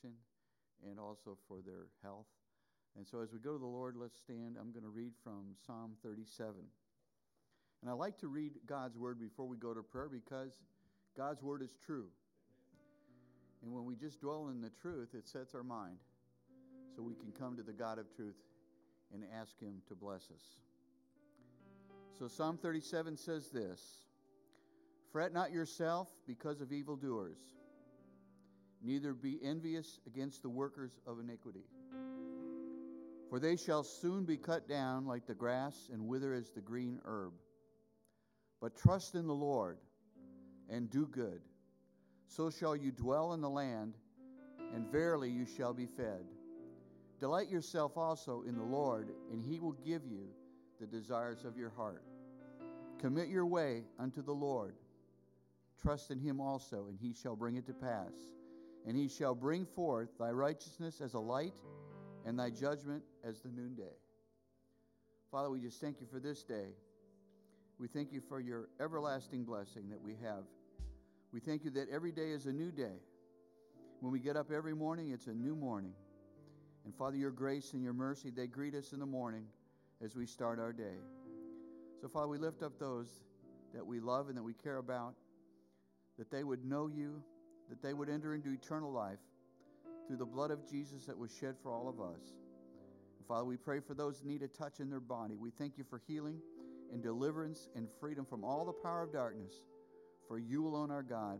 salvation and also for their health. And so as we go to the Lord, let's stand. I'm going to read from Psalm 37. And I like to read God's word before we go to prayer because God's word is true. And when we just dwell in the truth, it sets our mind so we can come to the God of truth and ask Him to bless us. So Psalm 37 says this Fret not yourself because of evildoers, neither be envious against the workers of iniquity. For they shall soon be cut down like the grass and wither as the green herb. But trust in the Lord and do good. So shall you dwell in the land, and verily you shall be fed. Delight yourself also in the Lord, and he will give you the desires of your heart. Commit your way unto the Lord. Trust in him also, and he shall bring it to pass. And he shall bring forth thy righteousness as a light, and thy judgment as the noonday. Father, we just thank you for this day. We thank you for your everlasting blessing that we have. We thank you that every day is a new day. When we get up every morning, it's a new morning. And Father, your grace and your mercy, they greet us in the morning as we start our day. So, Father, we lift up those that we love and that we care about, that they would know you, that they would enter into eternal life through the blood of Jesus that was shed for all of us. And Father, we pray for those that need a touch in their body. We thank you for healing and deliverance and freedom from all the power of darkness. For you alone are God,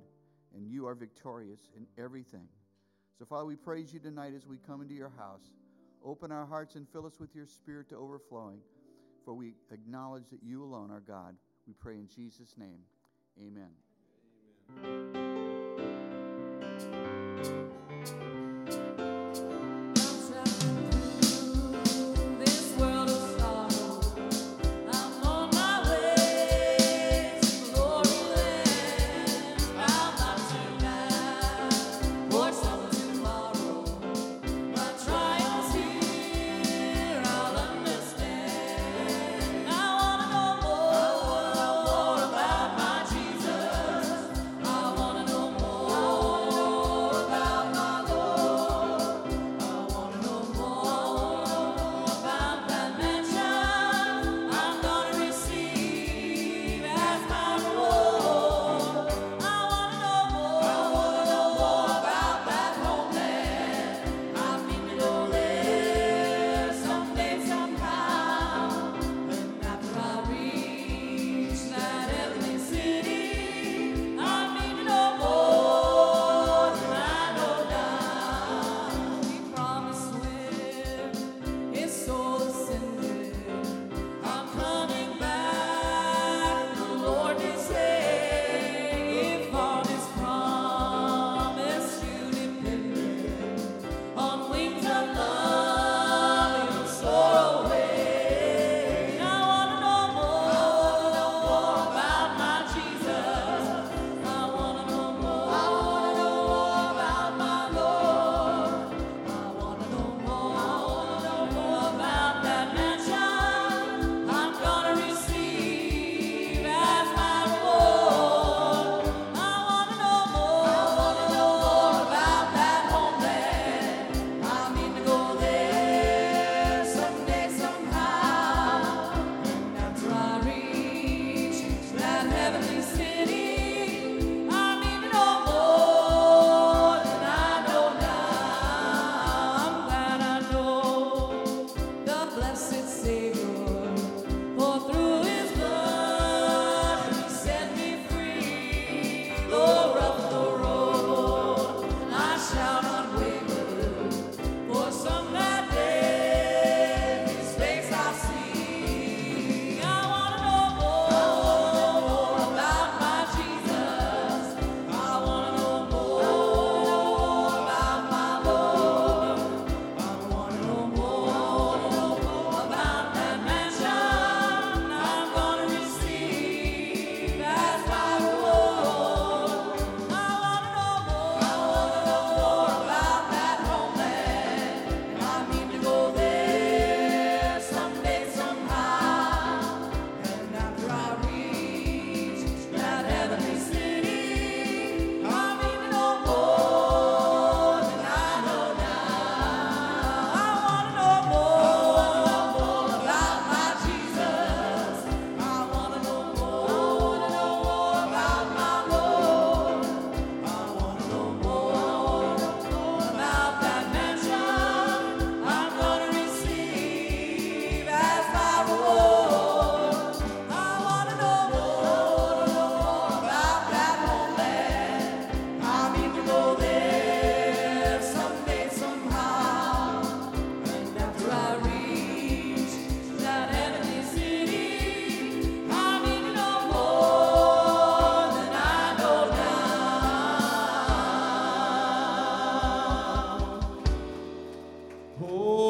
and you are victorious in everything. So, Father, we praise you tonight as we come into your house. Open our hearts and fill us with your spirit to overflowing, for we acknowledge that you alone are God. We pray in Jesus' name. Amen. Amen. Oh.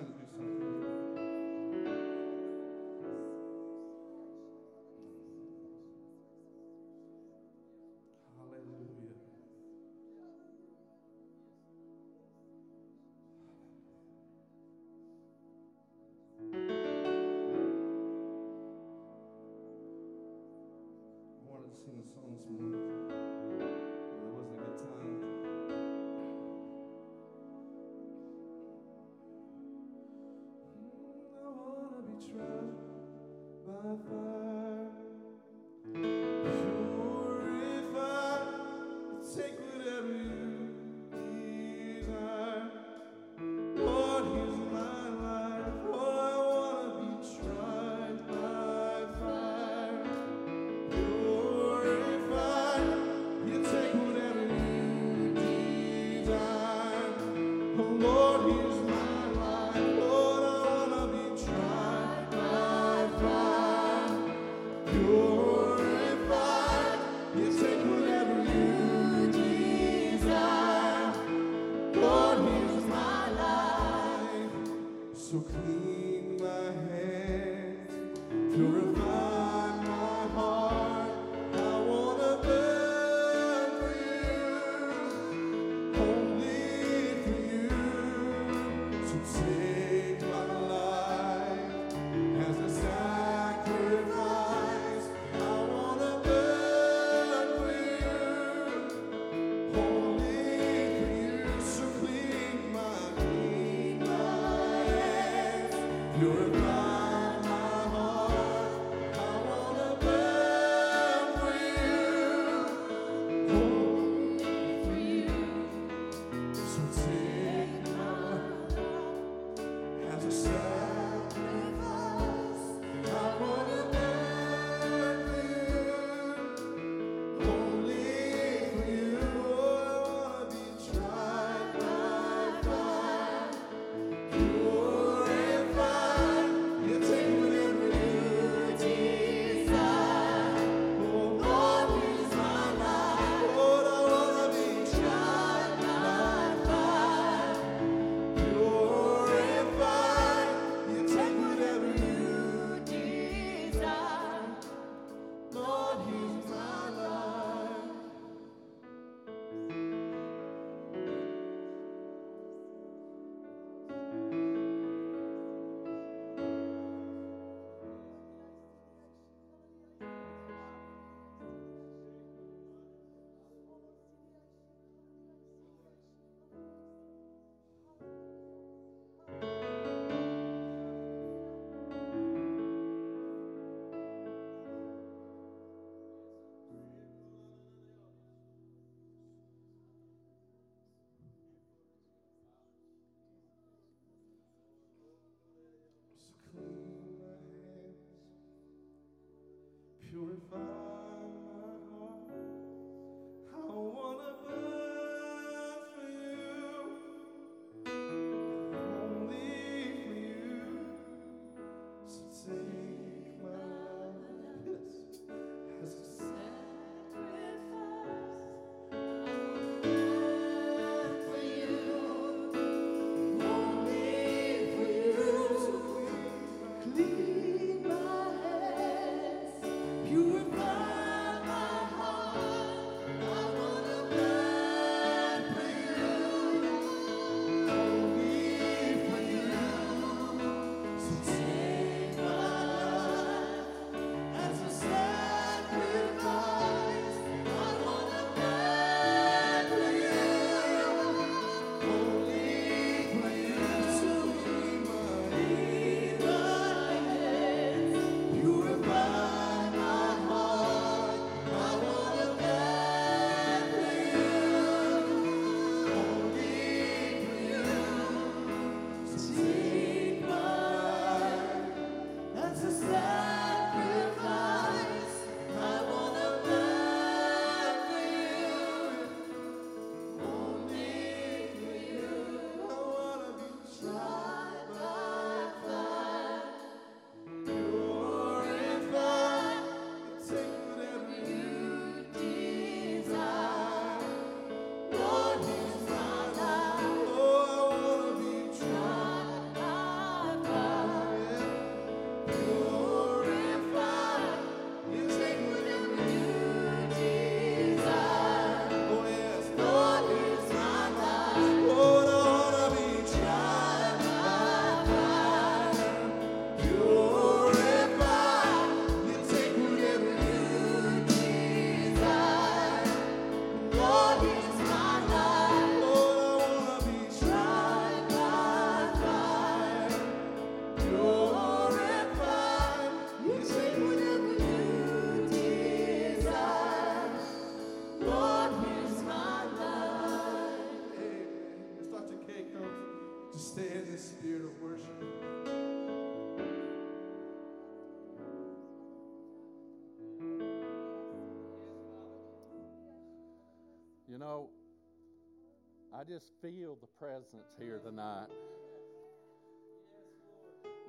Trying to do something. Feel the presence here tonight.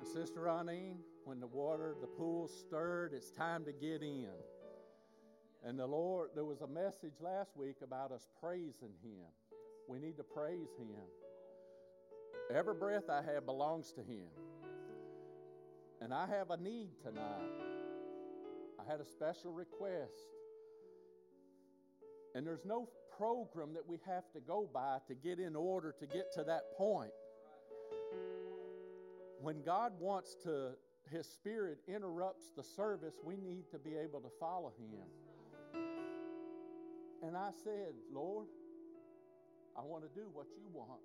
And Sister Ronine, when the water, the pool stirred, it's time to get in. And the Lord, there was a message last week about us praising Him. We need to praise Him. Every breath I have belongs to Him. And I have a need tonight. I had a special request. And there's no program that we have to go by to get in order to get to that point. When God wants to, His Spirit interrupts the service, we need to be able to follow Him. And I said, Lord, I want to do what you want.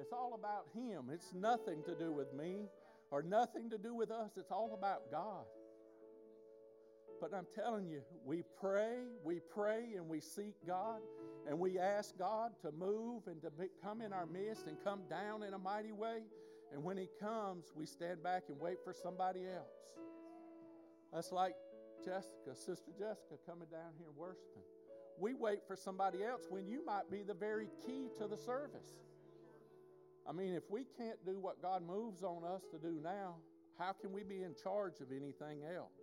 It's all about Him. It's nothing to do with me or nothing to do with us. It's all about God. But I'm telling you, we pray, we pray, and we seek God, and we ask God to move and to be, come in our midst and come down in a mighty way. And when He comes, we stand back and wait for somebody else. That's like Jessica, Sister Jessica, coming down here worshiping. We wait for somebody else when you might be the very key to the service. I mean, if we can't do what God moves on us to do now, how can we be in charge of anything else?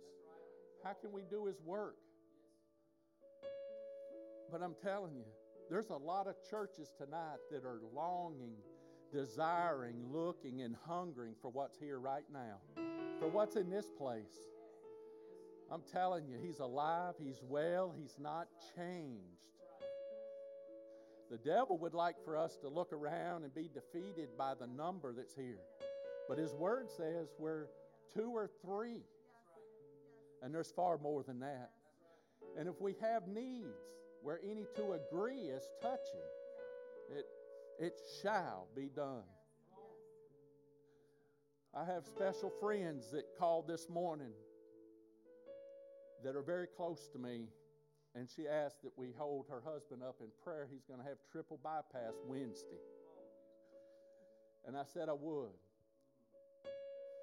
How can we do His work? But I'm telling you, there's a lot of churches tonight that are longing, desiring, looking, and hungering for what's here right now, for what's in this place. I'm telling you, He's alive, He's well, He's not changed. The devil would like for us to look around and be defeated by the number that's here. But His Word says we're two or three. And there's far more than that. And if we have needs where any two agree is touching, it, it shall be done. I have special friends that called this morning that are very close to me, and she asked that we hold her husband up in prayer. He's going to have triple bypass Wednesday. And I said I would.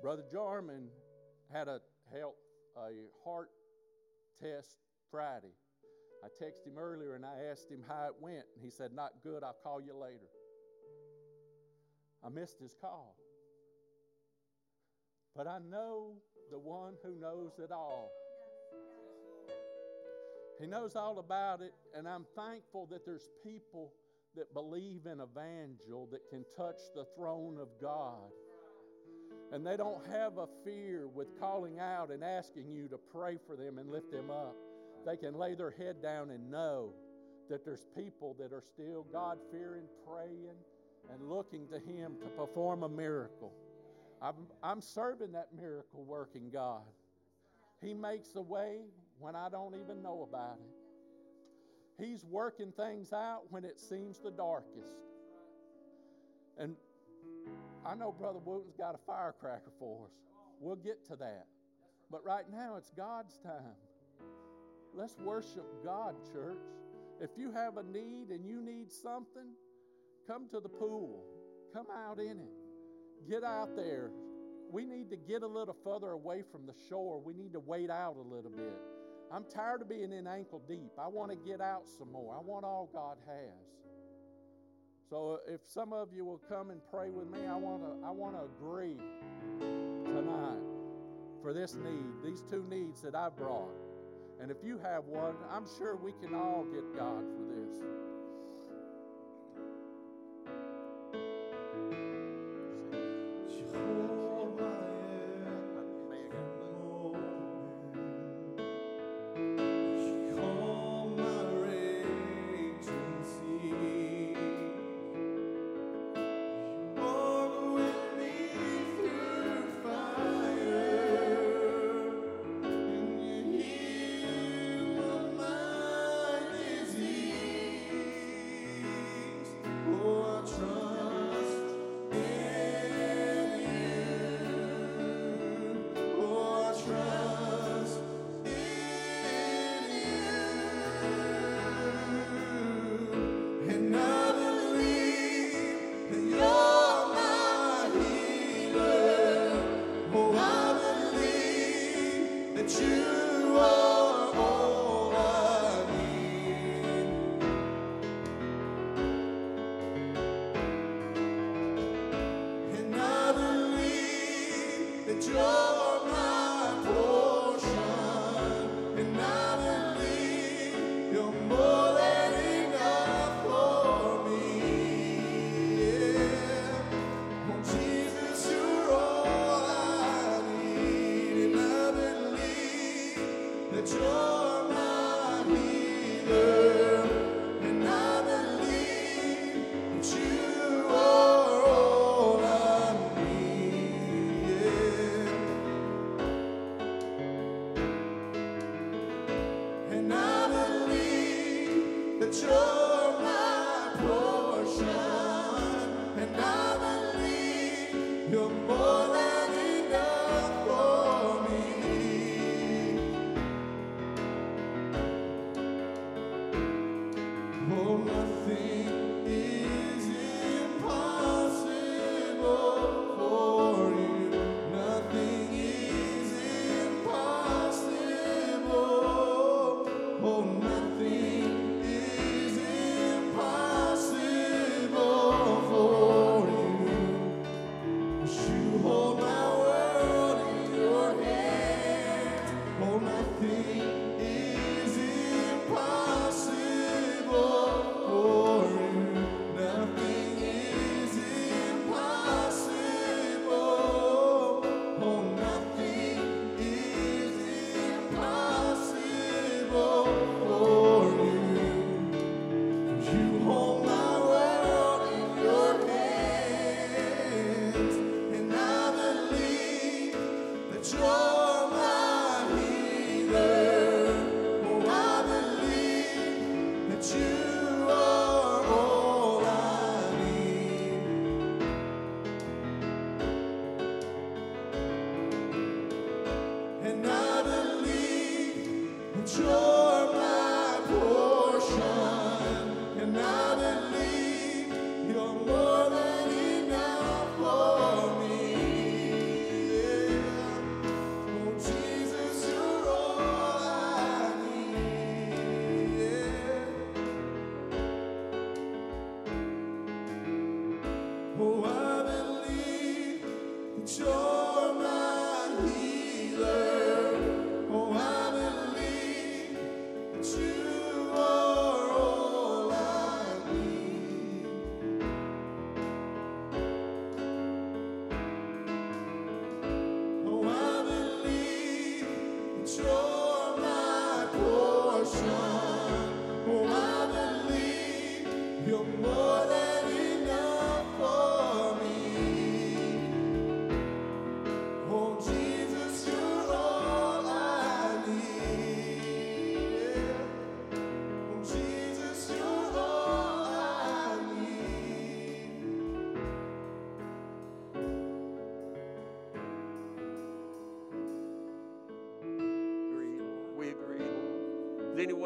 Brother Jarman had a health a heart test Friday. I texted him earlier and I asked him how it went, and he said, Not good, I'll call you later. I missed his call. But I know the one who knows it all. He knows all about it, and I'm thankful that there's people that believe in evangel that can touch the throne of God. And they don't have a fear with calling out and asking you to pray for them and lift them up. They can lay their head down and know that there's people that are still God fearing, praying, and looking to Him to perform a miracle. I'm, I'm serving that miracle working God. He makes a way when I don't even know about it. He's working things out when it seems the darkest. And I know Brother Wooten's got a firecracker for us. We'll get to that. But right now, it's God's time. Let's worship God, church. If you have a need and you need something, come to the pool. Come out in it. Get out there. We need to get a little further away from the shore. We need to wait out a little bit. I'm tired of being in ankle deep. I want to get out some more. I want all God has. So if some of you will come and pray with me, I want to I want to agree tonight for this need, these two needs that I've brought. And if you have one, I'm sure we can all get God for this.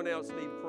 Does anyone else need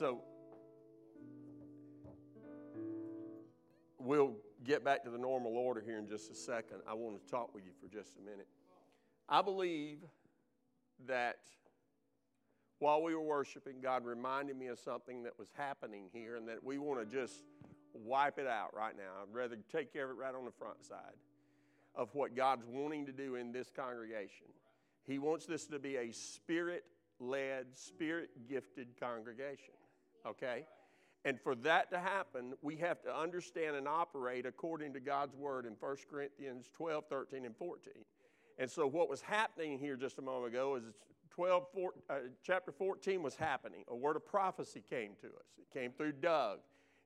So we'll get back to the normal order here in just a second. I want to talk with you for just a minute. I believe that while we were worshiping, God reminded me of something that was happening here and that we want to just wipe it out right now. I'd rather take care of it right on the front side of what God's wanting to do in this congregation. He wants this to be a spirit led, spirit gifted congregation. Okay? And for that to happen, we have to understand and operate according to God's word in 1 Corinthians 12, 13, and 14. And so, what was happening here just a moment ago is 12, four, uh, chapter 14 was happening. A word of prophecy came to us. It came through Doug.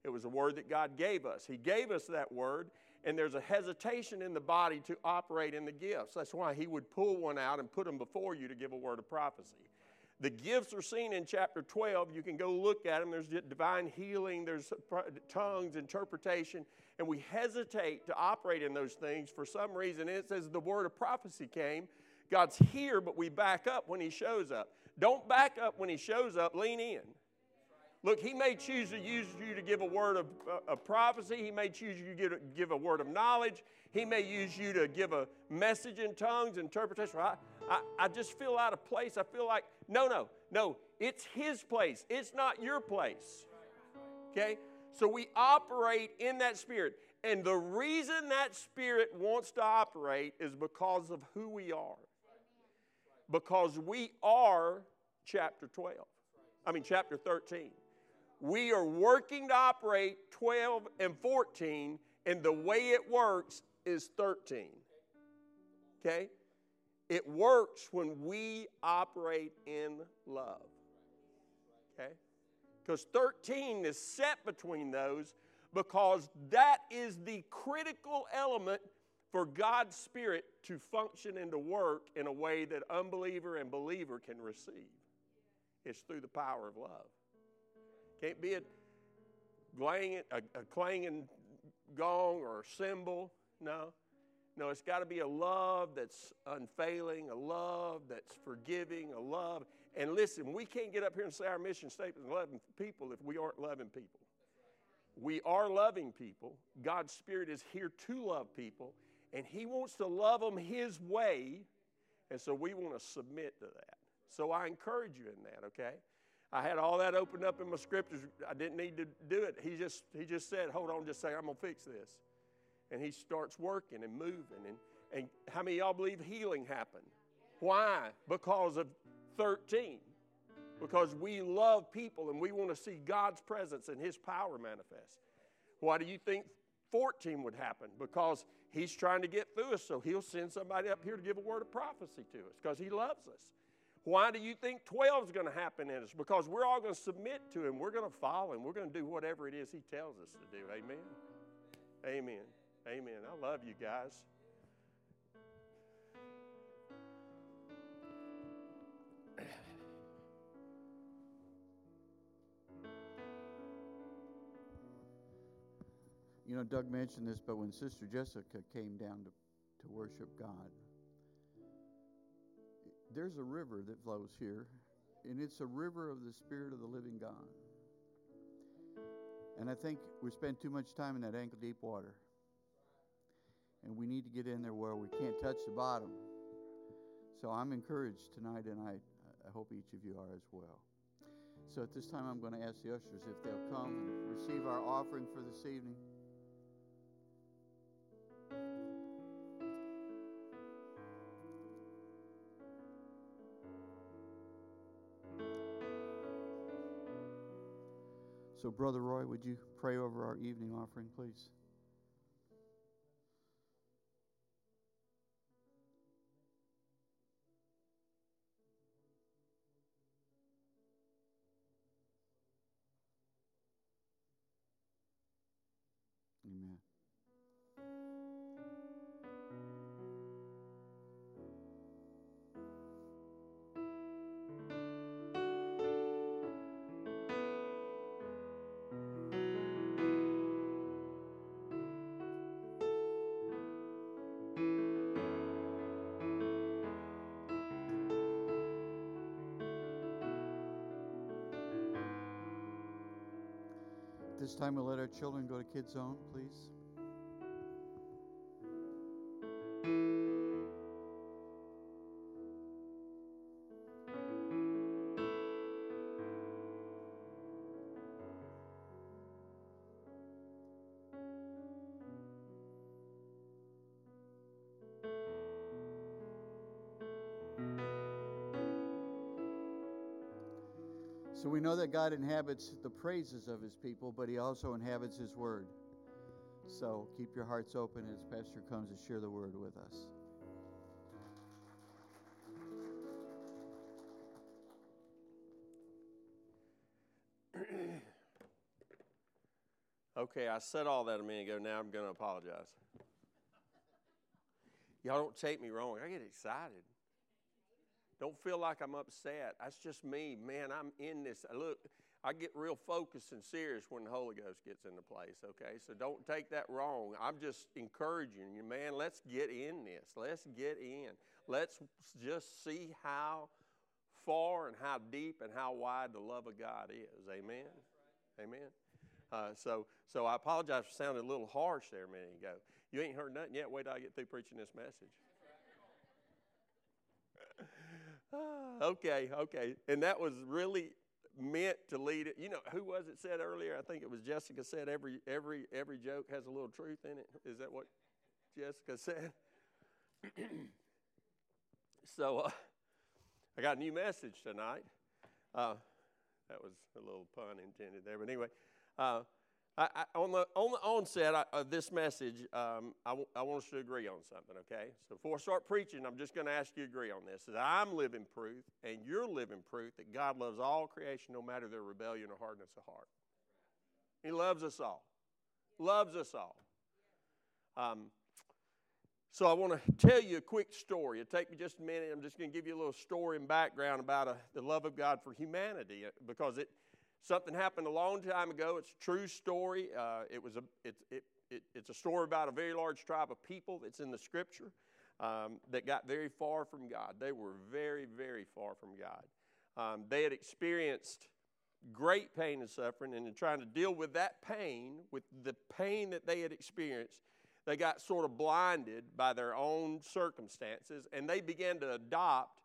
It was a word that God gave us. He gave us that word, and there's a hesitation in the body to operate in the gifts. That's why He would pull one out and put them before you to give a word of prophecy. The gifts are seen in chapter 12. You can go look at them. There's divine healing, there's tongues, interpretation, and we hesitate to operate in those things for some reason. It says the word of prophecy came. God's here, but we back up when He shows up. Don't back up when He shows up, lean in. Look, He may choose to use you to give a word of, uh, prophecy, He may choose you to give, give a word of knowledge, He may use you to give a message in tongues, interpretation. I, I, I just feel out of place. I feel like, no, no, no, it's His place, it's not your place. Okay? So we operate in that spirit. And the reason that spirit wants to operate is because of who we are. Because we are chapter 12. I mean, chapter 13. We are working to operate 12 and 14, and the way it works is 13. Okay? It works when we operate in love. Okay? Because 13 is set between those because that is the critical element for God's Spirit to function and to work in a way that unbeliever and believer can receive. It's through the power of love. Can't be a clanging, a, a clanging gong or a cymbal. No. No, it's got to be a love that's unfailing, a love that's forgiving, a love. And listen, we can't get up here and say our mission statement is loving people if we aren't loving people. We are loving people. God's Spirit is here to love people, and He wants to love them His way, and so we want to submit to that. So I encourage you in that, okay? I had all that opened up in my scriptures. I didn't need to do it. He just he just said, "Hold on, just say I'm gonna fix this," and he starts working and moving. And and how many y'all believe healing happened? Why? Because of 13. Because we love people and we want to see God's presence and His power manifest. Why do you think 14 would happen? Because He's trying to get through us, so He'll send somebody up here to give a word of prophecy to us because He loves us. Why do you think 12 is going to happen in us? Because we're all going to submit to Him. We're going to follow Him. We're going to do whatever it is He tells us to do. Amen. Amen. Amen. I love you guys. You know, Doug mentioned this, but when Sister Jessica came down to, to worship God, there's a river that flows here, and it's a river of the Spirit of the living God. And I think we spend too much time in that ankle deep water. And we need to get in there where we can't touch the bottom. So I'm encouraged tonight, and I, I hope each of you are as well. So at this time, I'm going to ask the ushers if they'll come and receive our offering for this evening. So, Brother Roy, would you pray over our evening offering, please? This time, we'll let our children go to Kids Zone, please. We know that God inhabits the praises of his people, but he also inhabits his word. So keep your hearts open as Pastor comes to share the word with us. Okay, I said all that a minute ago. Now I'm going to apologize. Y'all don't take me wrong. I get excited. Don't feel like I'm upset. That's just me. Man, I'm in this. Look, I get real focused and serious when the Holy Ghost gets into place, okay? So don't take that wrong. I'm just encouraging you, man. Let's get in this. Let's get in. Let's just see how far and how deep and how wide the love of God is. Amen. Amen. Uh, so, so I apologize for sounding a little harsh there a minute ago. You ain't heard nothing yet. Wait till I get through preaching this message. okay, okay. And that was really meant to lead it. You know, who was it said earlier? I think it was Jessica said every every every joke has a little truth in it. Is that what Jessica said? so uh, I got a new message tonight. Uh, that was a little pun intended there, but anyway. Uh, I, I, on, the, on the onset of this message, um, I, w- I want us to agree on something, okay? So before I start preaching, I'm just going to ask you to agree on this. That I'm living proof, and you're living proof that God loves all creation no matter their rebellion or hardness of heart. He loves us all. Loves us all. Um, so I want to tell you a quick story. It'll take me just a minute. I'm just going to give you a little story and background about a, uh, the love of God for humanity uh, because it – Something happened a long time ago. It's a true story. Uh, it was a, it, it, it, it's a story about a very large tribe of people that's in the scripture um, that got very far from God. They were very, very far from God. Um, they had experienced great pain and suffering, and in trying to deal with that pain, with the pain that they had experienced, they got sort of blinded by their own circumstances, and they began to adopt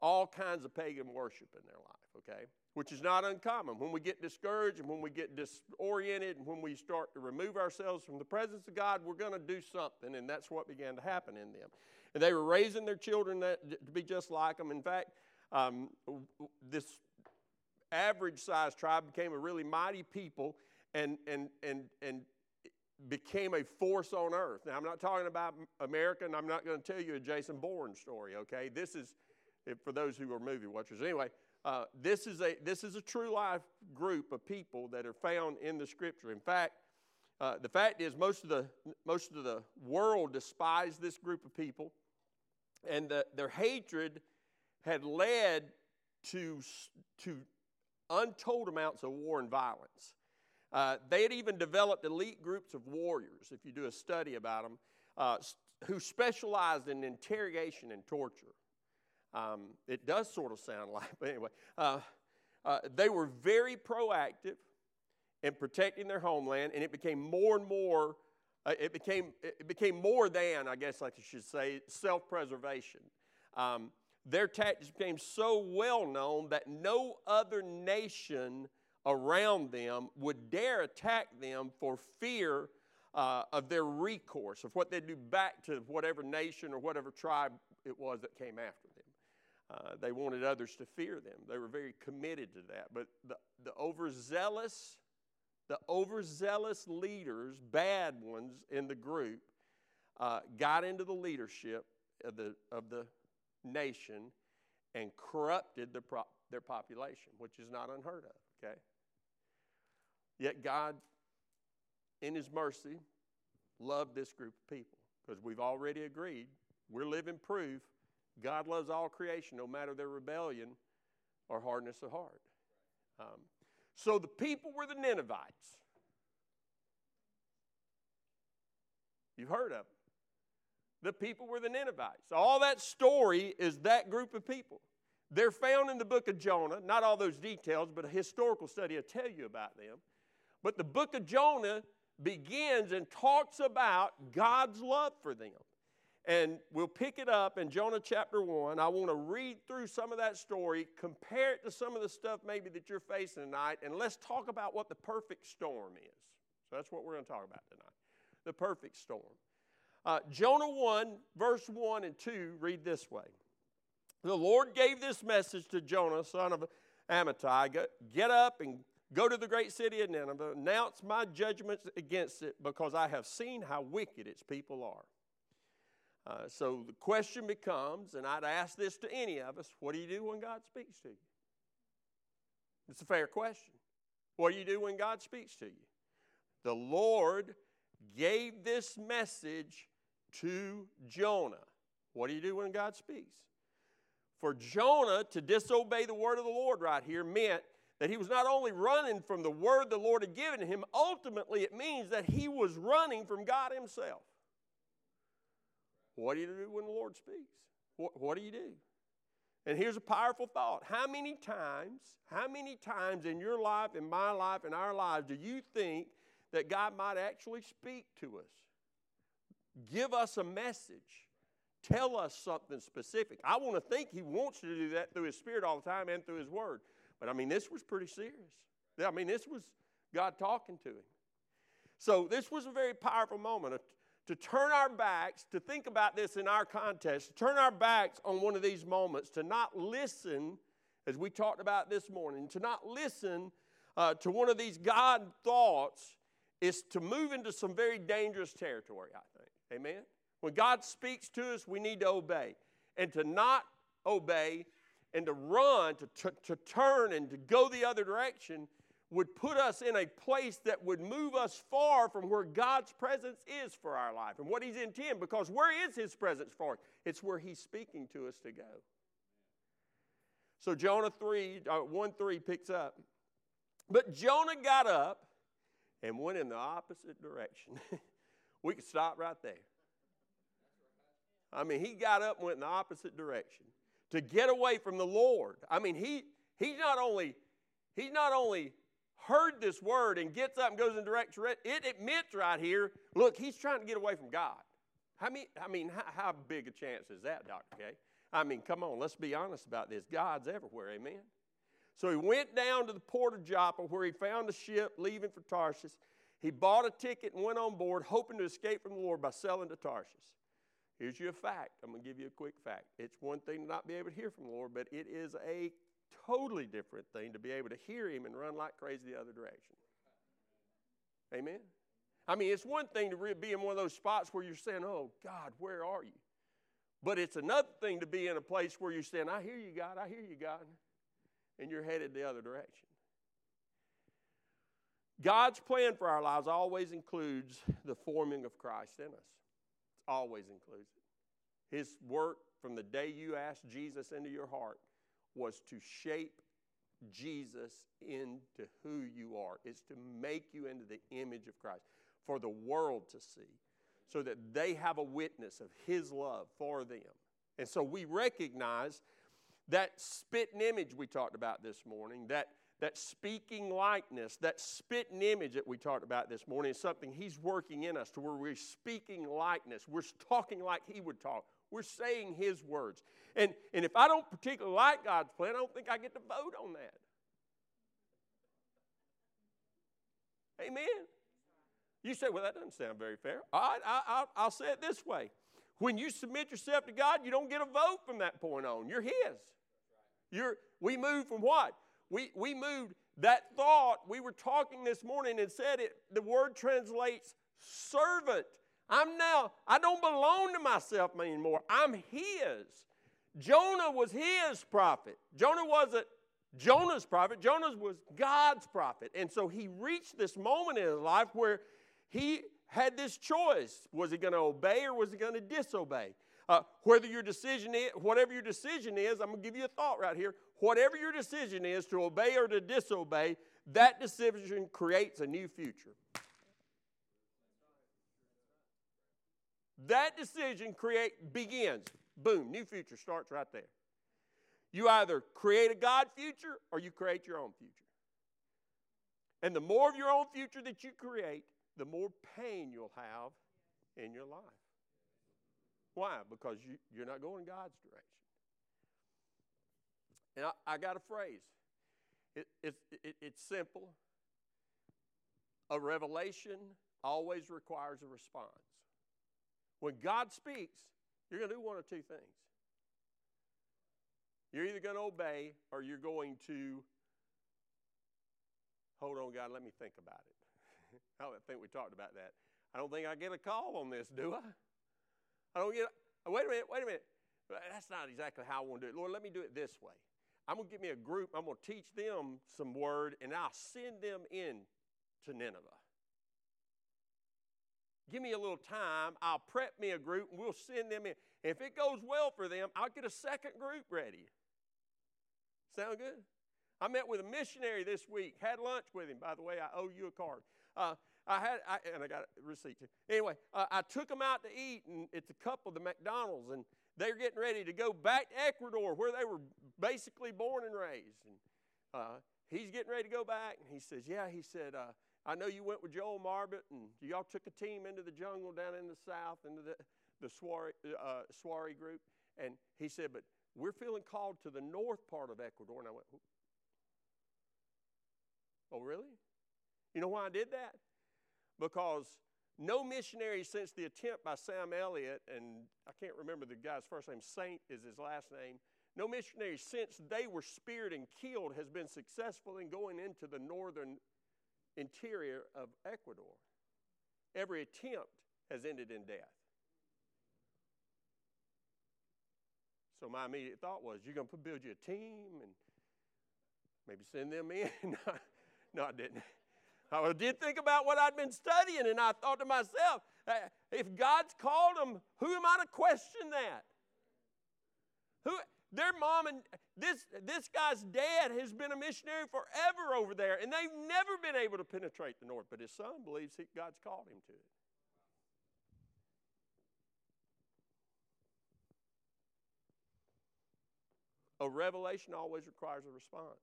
all kinds of pagan worship in their life, okay? Which is not uncommon. When we get discouraged and when we get disoriented and when we start to remove ourselves from the presence of God, we're going to do something, and that's what began to happen in them. And they were raising their children to be just like them. In fact, um, this average sized tribe became a really mighty people and, and, and, and became a force on earth. Now, I'm not talking about America, and I'm not going to tell you a Jason Bourne story, okay? This is for those who are movie watchers. Anyway, uh, this, is a, this is a true life group of people that are found in the scripture. In fact, uh, the fact is, most of the, most of the world despised this group of people, and the, their hatred had led to, to untold amounts of war and violence. Uh, they had even developed elite groups of warriors, if you do a study about them, uh, who specialized in interrogation and torture. Um, it does sort of sound like, but anyway, uh, uh, they were very proactive in protecting their homeland, and it became more and more. Uh, it became it became more than I guess like you should say self-preservation. Um, their tactics became so well known that no other nation around them would dare attack them for fear uh, of their recourse, of what they'd do back to whatever nation or whatever tribe it was that came after them. Uh, they wanted others to fear them. They were very committed to that. But the, the overzealous, the overzealous leaders, bad ones in the group, uh, got into the leadership of the, of the nation and corrupted the pro- their population, which is not unheard of, okay? Yet God, in His mercy, loved this group of people because we've already agreed we're living proof God loves all creation, no matter their rebellion or hardness of heart. Um, so the people were the Ninevites. You've heard of them. The people were the Ninevites. All that story is that group of people. They're found in the book of Jonah. Not all those details, but a historical study will tell you about them. But the book of Jonah begins and talks about God's love for them. And we'll pick it up in Jonah chapter 1. I want to read through some of that story, compare it to some of the stuff maybe that you're facing tonight, and let's talk about what the perfect storm is. So that's what we're going to talk about tonight the perfect storm. Uh, Jonah 1, verse 1 and 2 read this way The Lord gave this message to Jonah, son of Amittai Get up and go to the great city of Nineveh, announce my judgments against it, because I have seen how wicked its people are. Uh, so the question becomes, and I'd ask this to any of us what do you do when God speaks to you? It's a fair question. What do you do when God speaks to you? The Lord gave this message to Jonah. What do you do when God speaks? For Jonah to disobey the word of the Lord right here meant that he was not only running from the word the Lord had given him, ultimately it means that he was running from God himself. What do you do when the Lord speaks? What, what do you do? And here's a powerful thought. How many times, how many times in your life, in my life, in our lives, do you think that God might actually speak to us? Give us a message. Tell us something specific. I want to think He wants to do that through His Spirit all the time and through His Word. But I mean, this was pretty serious. I mean, this was God talking to him. So this was a very powerful moment to turn our backs, to think about this in our context, to turn our backs on one of these moments, to not listen, as we talked about this morning, to not listen uh, to one of these God thoughts is to move into some very dangerous territory, I think. Amen? When God speaks to us, we need to obey. And to not obey and to run, to, to, to turn and to go the other direction would put us in a place that would move us far from where God's presence is for our life and what He's intended. Because where is His presence for? us? It's where He's speaking to us to go. So Jonah 3, uh, 1 3 picks up. But Jonah got up and went in the opposite direction. we could stop right there. I mean, he got up and went in the opposite direction to get away from the Lord. I mean, he, he's not only he's not only heard this word and gets up and goes in direct it admits right here, look, he's trying to get away from God. How many, I mean, how, how big a chance is that, Dr. K? I mean, come on, let's be honest about this. God's everywhere, amen? So he went down to the port of Joppa where he found a ship leaving for Tarshish. He bought a ticket and went on board, hoping to escape from the Lord by selling to Tarshish. Here's you a fact. I'm going to give you a quick fact. It's one thing to not be able to hear from the Lord, but it is a totally different thing to be able to hear Him and run like crazy the other direction. Amen? I mean, it's one thing to be in one of those spots where you're saying, Oh, God, where are you? But it's another thing to be in a place where you're saying, I hear you, God, I hear you, God, and you're headed the other direction. God's plan for our lives always includes the forming of Christ in us always includes it. His work from the day you asked Jesus into your heart was to shape Jesus into who you are. It's to make you into the image of Christ for the world to see so that they have a witness of His love for them. And so we recognize that spitting image we talked about this morning, that that speaking likeness, that spitting image that we talked about this morning is something He's working in us to where we're speaking likeness. We're talking like He would talk. We're saying His words. And, and if I don't particularly like God's plan, I don't think I get to vote on that. Amen. You say, well, that doesn't sound very fair. All right, I, I, will say it this way. When you submit yourself to God, you don't get a vote from that point on. You're His. You're, we move from what? We, we moved that thought. We were talking this morning and said it, the word translates servant. I'm now, I don't belong to myself anymore. I'm His. Jonah was His prophet. Jonah wasn't Jonah's prophet, Jonah was God's prophet. And so he reached this moment in his life where he had this choice. Was he going to obey or was he going to disobey? Uh, whether your decision is, whatever your decision is, I'm going to give you a thought right here. Whatever your decision is to obey or to disobey, that decision creates a new future. That decision create begins. Boom, new future starts right there. You either create a God future or you create your own future. And the more of your own future that you create, the more pain you'll have in your life. Why? Because you, you're not going God's direction. And I, I got a phrase. It, it, it, it's simple. A revelation always requires a response. When God speaks, you're going to do one of two things. You're either going to obey or you're going to hold on, God, let me think about it. I don't think we talked about that. I don't think I get a call on this, do I? I don't get. A, wait a minute. Wait a minute. That's not exactly how I want to do it. Lord, let me do it this way. I'm going to give me a group. I'm going to teach them some word, and I'll send them in to Nineveh. Give me a little time. I'll prep me a group, and we'll send them in. If it goes well for them, I'll get a second group ready. Sound good? I met with a missionary this week. Had lunch with him. By the way, I owe you a card. Uh, I had, I, and I got a receipt too. Anyway, uh, I took them out to eat, and it's a couple of the McDonald's, and they're getting ready to go back to Ecuador, where they were basically born and raised. And uh, he's getting ready to go back, and he says, "Yeah," he said. I know you went with Joel Marbot, and y'all took a team into the jungle down in the south, into the the uh, Shuar group, and he said, "But we're feeling called to the north part of Ecuador." And I went, "Oh, really? You know why I did that? because no missionary since the attempt by Sam Elliott, and I can't remember the guy's first name, Saint is his last name, no missionary since they were speared and killed has been successful in going into the northern interior of Ecuador. Every attempt has ended in death. So my immediate thought was, you're going to build you a team and maybe send them in? no, I didn't. I did think about what I'd been studying, and I thought to myself, if God's called them, who am I to question that? Who, their mom and this, this guy's dad has been a missionary forever over there, and they've never been able to penetrate the north, but his son believes he, God's called him to it. A revelation always requires a response.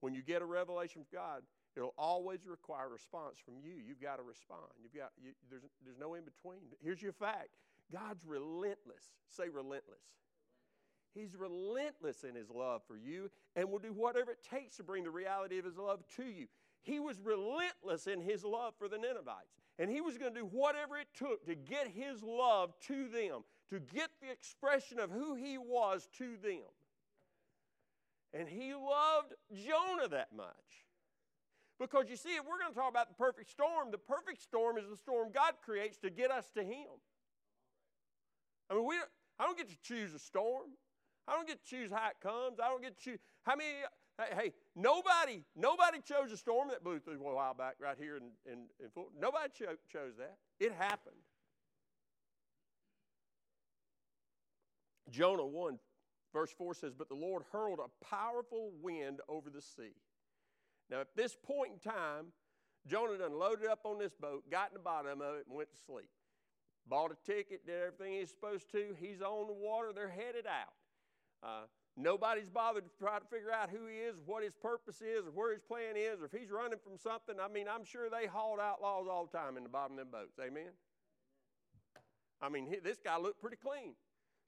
When you get a revelation from God, It'll always require a response from you. You've got to respond. You've got, you, there's, there's no in between. Here's your fact God's relentless. Say relentless. He's relentless in his love for you and will do whatever it takes to bring the reality of his love to you. He was relentless in his love for the Ninevites, and he was going to do whatever it took to get his love to them, to get the expression of who he was to them. And he loved Jonah that much. Because you see, if we're going to talk about the perfect storm, the perfect storm is the storm God creates to get us to Him. I mean, we don't, I don't get to choose a storm. I don't get to choose how it comes. I don't get to choose how many. Hey, nobody, nobody chose a storm that blew through a while back right here in, in, in Fulton. Nobody cho- chose that. It happened. Jonah 1, verse 4 says, But the Lord hurled a powerful wind over the sea now, at this point in time, Jonah done loaded up on this boat, got in the bottom of it, and went to sleep. Bought a ticket, did everything he's supposed to. He's on the water, they're headed out. Uh, nobody's bothered to try to figure out who he is, what his purpose is, or where his plan is, or if he's running from something. I mean, I'm sure they hauled outlaws all the time in the bottom of them boats. Amen? I mean, he, this guy looked pretty clean.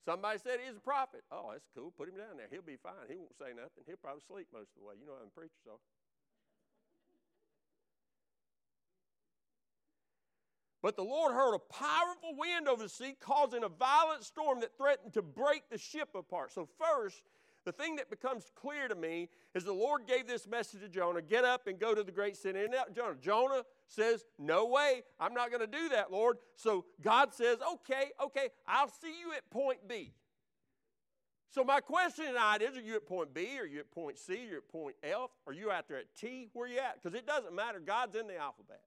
Somebody said he's a prophet. Oh, that's cool. Put him down there. He'll be fine. He won't say nothing. He'll probably sleep most of the way. You know how them preachers are. But the Lord heard a powerful wind over the sea, causing a violent storm that threatened to break the ship apart. So, first, the thing that becomes clear to me is the Lord gave this message to Jonah get up and go to the great city. And Jonah, Jonah says, No way, I'm not going to do that, Lord. So God says, Okay, okay, I'll see you at point B. So my question tonight is: Are you at point B? Are you at point C? Are you at point F? Are you out there at T? Where are you at? Because it doesn't matter. God's in the alphabet.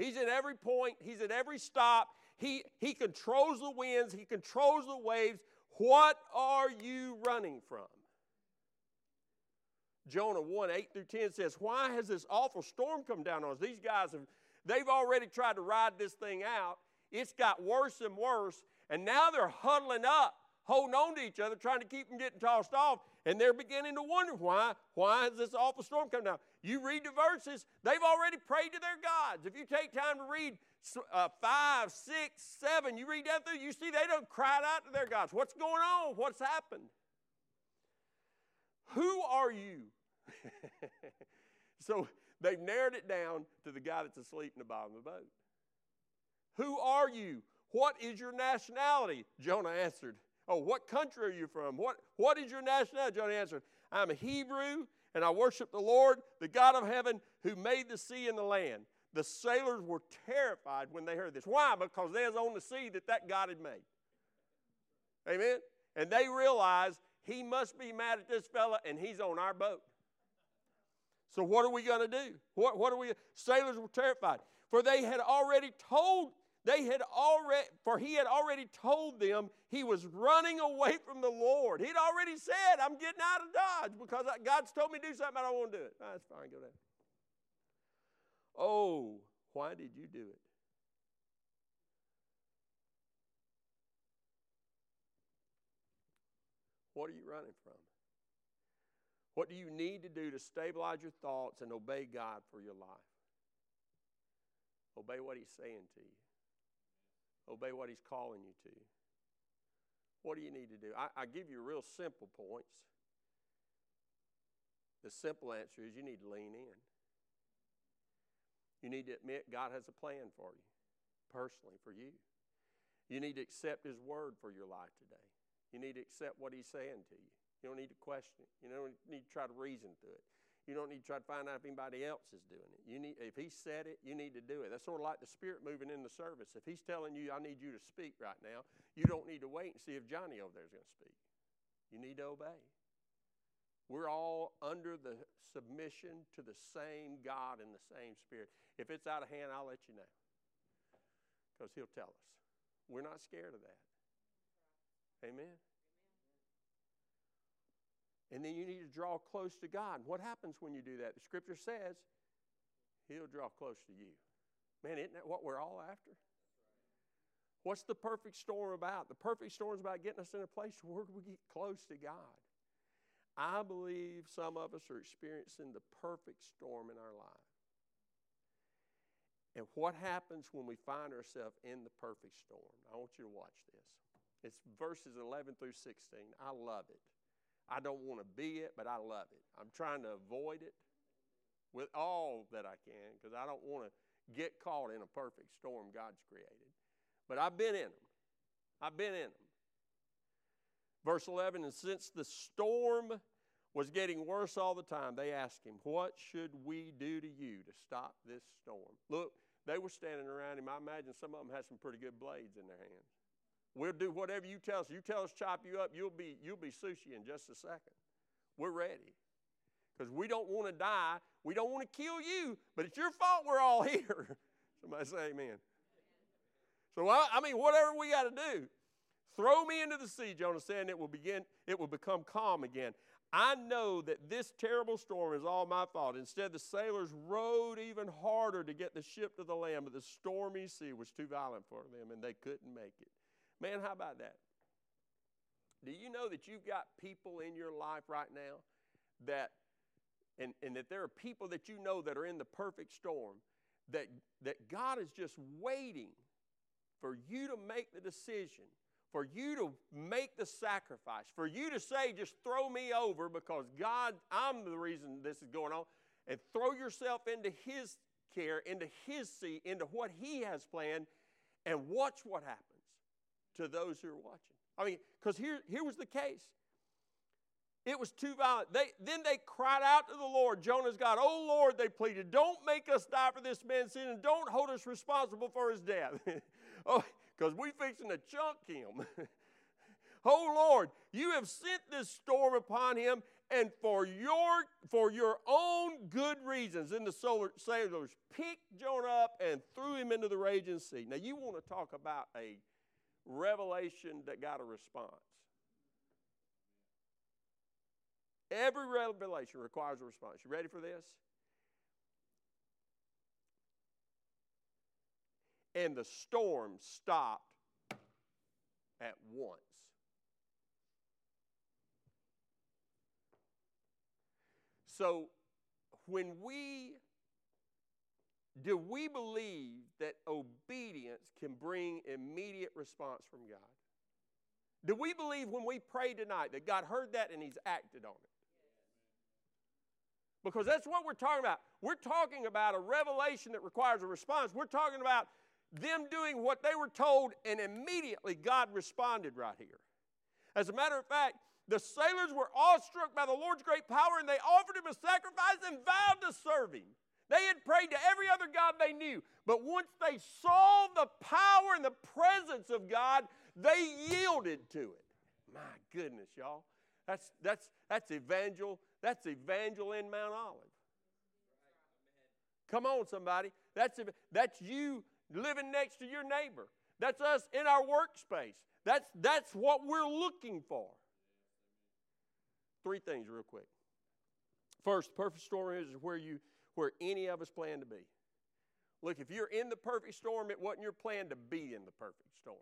He's at every point, he's at every stop. He, he controls the winds, he controls the waves. What are you running from? Jonah 1 8 through 10 says, Why has this awful storm come down on us? These guys have, they've already tried to ride this thing out. It's got worse and worse, and now they're huddling up, holding on to each other, trying to keep them getting tossed off, and they're beginning to wonder why, why has this awful storm come down? You read the verses, they've already prayed to their gods. If you take time to read uh, five, six, seven, you read that through, you see they don't cry out to their gods. What's going on? What's happened? Who are you? so they've narrowed it down to the guy that's asleep in the bottom of the boat. Who are you? What is your nationality? Jonah answered. Oh, what country are you from? What, what is your nationality? Jonah answered, I'm a Hebrew, and I worship the Lord, the God of heaven, who made the sea and the land. The sailors were terrified when they heard this. Why? Because they was on the sea that that God had made. Amen? And they realized he must be mad at this fella, and he's on our boat. So what are we going to do? What, what are we? Sailors were terrified, for they had already told they had already, for he had already told them he was running away from the Lord. He'd already said, I'm getting out of Dodge because God's told me to do something, I don't want to do it. Oh, that's fine, go ahead. Oh, why did you do it? What are you running from? What do you need to do to stabilize your thoughts and obey God for your life? Obey what He's saying to you. Obey what He's calling you to. What do you need to do? I, I give you real simple points. The simple answer is you need to lean in. You need to admit God has a plan for you, personally, for you. You need to accept His word for your life today. You need to accept what He's saying to you. You don't need to question it. You don't need to try to reason through it. You don't need to try to find out if anybody else is doing it. You need, if he said it, you need to do it. That's sort of like the Spirit moving in the service. If he's telling you, I need you to speak right now, you don't need to wait and see if Johnny over there is going to speak. You need to obey. We're all under the submission to the same God and the same Spirit. If it's out of hand, I'll let you know because he'll tell us. We're not scared of that. Amen. And then you need to draw close to God. What happens when you do that? The scripture says He'll draw close to you. Man, isn't that what we're all after? What's the perfect storm about? The perfect storm is about getting us in a place where we get close to God. I believe some of us are experiencing the perfect storm in our life. And what happens when we find ourselves in the perfect storm? I want you to watch this. It's verses 11 through 16. I love it. I don't want to be it, but I love it. I'm trying to avoid it with all that I can because I don't want to get caught in a perfect storm God's created. But I've been in them. I've been in them. Verse 11, and since the storm was getting worse all the time, they asked him, What should we do to you to stop this storm? Look, they were standing around him. I imagine some of them had some pretty good blades in their hands. We'll do whatever you tell us. You tell us chop you up, you'll be you'll be sushi in just a second. We're ready. Because we don't want to die. We don't want to kill you, but it's your fault we're all here. Somebody say amen. So I, I mean, whatever we got to do, throw me into the sea, Jonah said, and it will begin, it will become calm again. I know that this terrible storm is all my fault. Instead, the sailors rowed even harder to get the ship to the land, but the stormy sea was too violent for them, and they couldn't make it. Man, how about that? Do you know that you've got people in your life right now that, and, and that there are people that you know that are in the perfect storm, that, that God is just waiting for you to make the decision, for you to make the sacrifice, for you to say, just throw me over because God, I'm the reason this is going on, and throw yourself into His care, into His seat, into what He has planned, and watch what happens to those who are watching. I mean, because here, here was the case. It was too violent. They, then they cried out to the Lord, Jonah's God. Oh Lord, they pleaded, don't make us die for this man's sin and don't hold us responsible for his death. oh, because we fixing to chunk him. oh Lord, you have sent this storm upon him and for your for your own good reasons. Then the solar, sailors picked Jonah up and threw him into the raging sea. Now you want to talk about a revelation that got a response. Every revelation requires a response. You ready for this? And the storm stopped at once. So when we do we believe that obedience can bring immediate response from God? Do we believe when we pray tonight that God heard that and He's acted on it? Because that's what we're talking about. We're talking about a revelation that requires a response. We're talking about them doing what they were told, and immediately God responded right here. As a matter of fact, the sailors were awestruck by the Lord's great power, and they offered him a sacrifice and vowed to serve him. They had prayed to every other God they knew, but once they saw the power and the presence of God, they yielded to it. My goodness, y'all. That's, that's, that's evangel. That's evangel in Mount Olive. Come on, somebody. That's, that's you living next to your neighbor. That's us in our workspace. That's, that's what we're looking for. Three things, real quick. First, perfect storm is where you where any of us plan to be. Look, if you're in the perfect storm, it wasn't your plan to be in the perfect storm.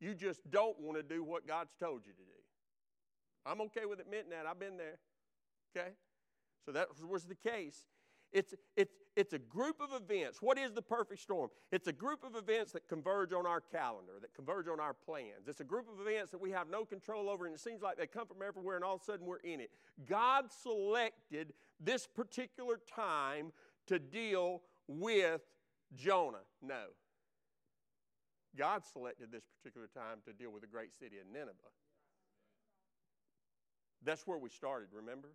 You just don't want to do what God's told you to do. I'm okay with admitting that. I've been there. Okay? So that was the case. It's, it's, it's a group of events. What is the perfect storm? It's a group of events that converge on our calendar, that converge on our plans. It's a group of events that we have no control over, and it seems like they come from everywhere, and all of a sudden we're in it. God selected this particular time to deal with Jonah. No. God selected this particular time to deal with the great city of Nineveh. That's where we started, remember?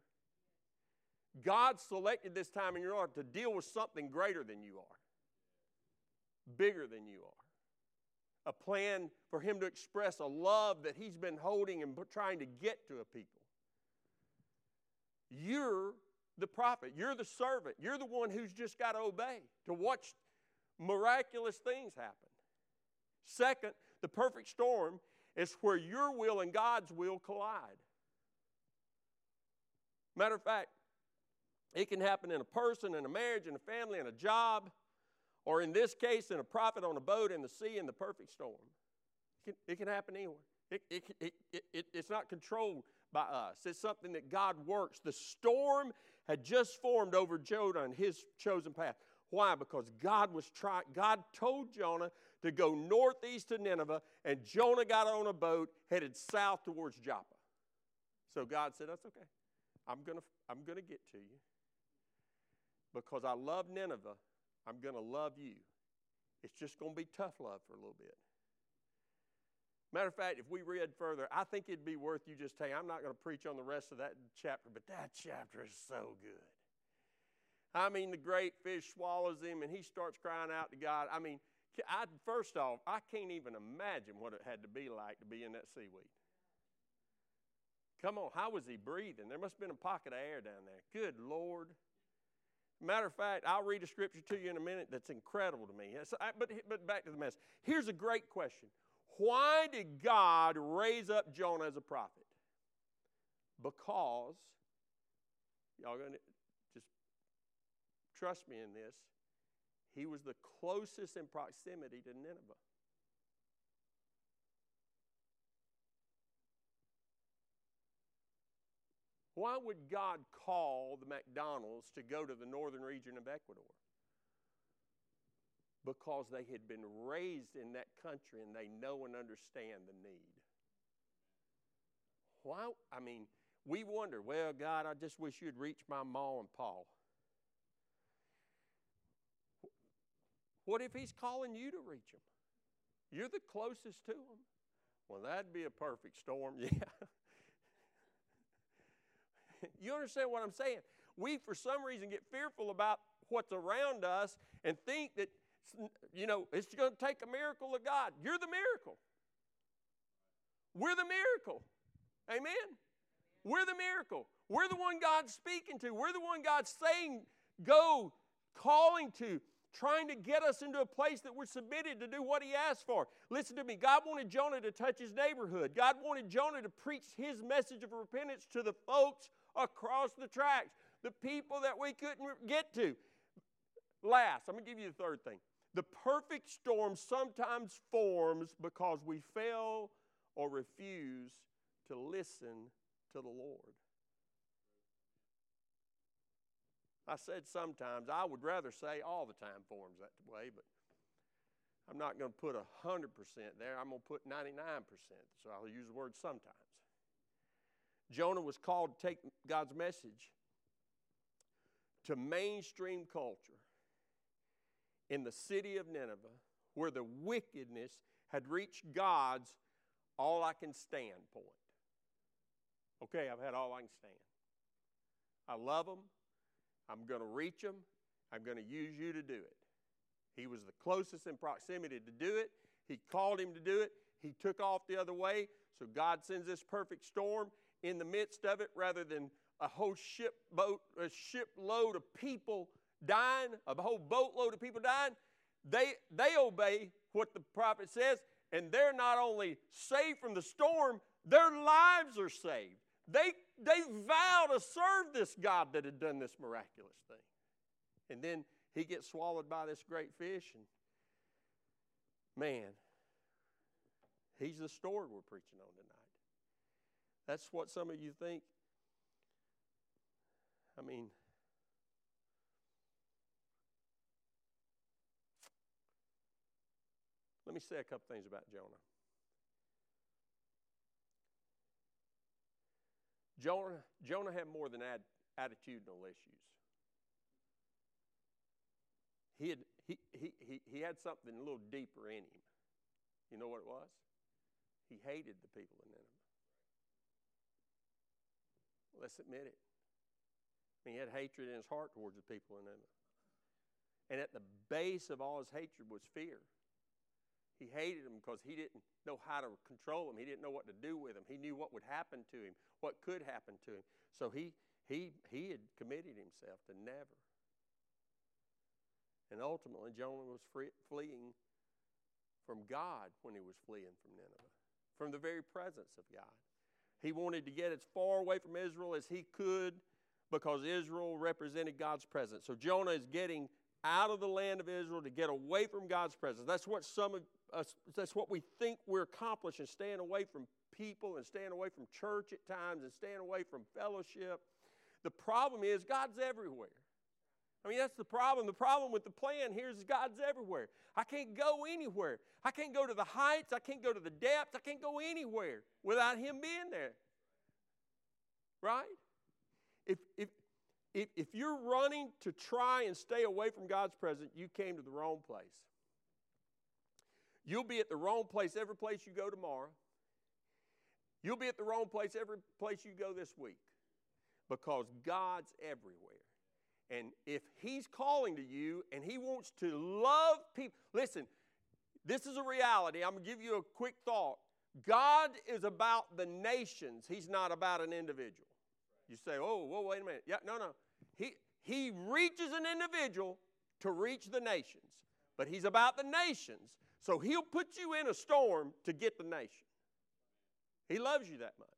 God selected this time in your life to deal with something greater than you are, bigger than you are. A plan for Him to express a love that He's been holding and trying to get to a people. You're the prophet, you're the servant, you're the one who's just got to obey to watch miraculous things happen. Second, the perfect storm is where your will and God's will collide. Matter of fact, it can happen in a person, in a marriage, in a family, in a job, or in this case, in a prophet on a boat in the sea in the perfect storm. It can, it can happen anywhere. It, it, it, it, it's not controlled by us, it's something that God works. The storm had just formed over Jonah and his chosen path. Why? Because God was trying, God told Jonah to go northeast to Nineveh, and Jonah got on a boat headed south towards Joppa. So God said, That's okay. I'm going to I'm going to get to you because I love Nineveh, I'm going to love you. It's just going to be tough love for a little bit. Matter of fact, if we read further, I think it'd be worth you just saying, I'm not going to preach on the rest of that chapter, but that chapter is so good. I mean, the great fish swallows him and he starts crying out to God. I mean, I, first off, I can't even imagine what it had to be like to be in that seaweed. Come on, how was he breathing? There must have been a pocket of air down there. Good Lord. Matter of fact, I'll read a scripture to you in a minute that's incredible to me. But, but back to the message. Here's a great question Why did God raise up Jonah as a prophet? Because, y'all going to just trust me in this, he was the closest in proximity to Nineveh. Why would God call the McDonald's to go to the northern region of Ecuador? Because they had been raised in that country and they know and understand the need. Why? I mean, we wonder, well, God, I just wish you'd reach my mom and pa. What if he's calling you to reach them? You're the closest to them. Well, that'd be a perfect storm, yeah. you understand what I'm saying? We, for some reason, get fearful about what's around us and think that, you know, it's going to take a miracle of God. You're the miracle. We're the miracle. Amen? We're the miracle. We're the one God's speaking to. We're the one God's saying, go, calling to, trying to get us into a place that we're submitted to do what He asked for. Listen to me. God wanted Jonah to touch his neighborhood. God wanted Jonah to preach his message of repentance to the folks across the tracks, the people that we couldn't get to. Last, I'm going to give you the third thing. The perfect storm sometimes forms because we fail or refuse to listen to the Lord. I said sometimes. I would rather say all the time forms that way, but I'm not going to put 100% there. I'm going to put 99%. So I'll use the word sometimes. Jonah was called to take God's message to mainstream culture in the city of Nineveh where the wickedness had reached God's all I can stand point. Okay, I've had all I can stand. I love them. I'm going to reach them. I'm going to use you to do it. He was the closest in proximity to do it. He called him to do it. He took off the other way. So God sends this perfect storm in the midst of it rather than a whole ship boat, a shipload of people dying, a whole boatload of people dying. They, they obey what the prophet says, and they're not only saved from the storm, their lives are saved. They, they vow to serve this God that had done this miraculous thing. And then he gets swallowed by this great fish, and man, he's the story we're preaching on tonight. That's what some of you think. I mean, let me say a couple things about Jonah. Jonah, Jonah had more than ad, attitudinal issues. He had, he, he, he, had something a little deeper in him. You know what it was? He hated the people in Nineveh. Let's admit it. He had hatred in his heart towards the people in Nineveh. And at the base of all his hatred was fear. He hated them because he didn't know how to control them. He didn't know what to do with them. He knew what would happen to him, what could happen to him. So he, he, he had committed himself to never. And ultimately, Jonah was free, fleeing from God when he was fleeing from Nineveh, from the very presence of God. He wanted to get as far away from Israel as he could because Israel represented God's presence. So Jonah is getting out of the land of Israel to get away from God's presence. That's what some of us, that's what we think we're accomplishing, staying away from people and staying away from church at times and staying away from fellowship. The problem is God's everywhere. I mean, that's the problem. The problem with the plan here is God's everywhere. I can't go anywhere. I can't go to the heights. I can't go to the depths. I can't go anywhere without Him being there. Right? If, if, if, if you're running to try and stay away from God's presence, you came to the wrong place. You'll be at the wrong place every place you go tomorrow. You'll be at the wrong place every place you go this week because God's everywhere. And if He's calling to you and He wants to love people, listen, this is a reality. I'm going to give you a quick thought. God is about the nations, He's not about an individual. You say, oh, whoa, wait a minute. Yeah, no, no. He, he reaches an individual to reach the nations, but He's about the nations. So He'll put you in a storm to get the nation. He loves you that much.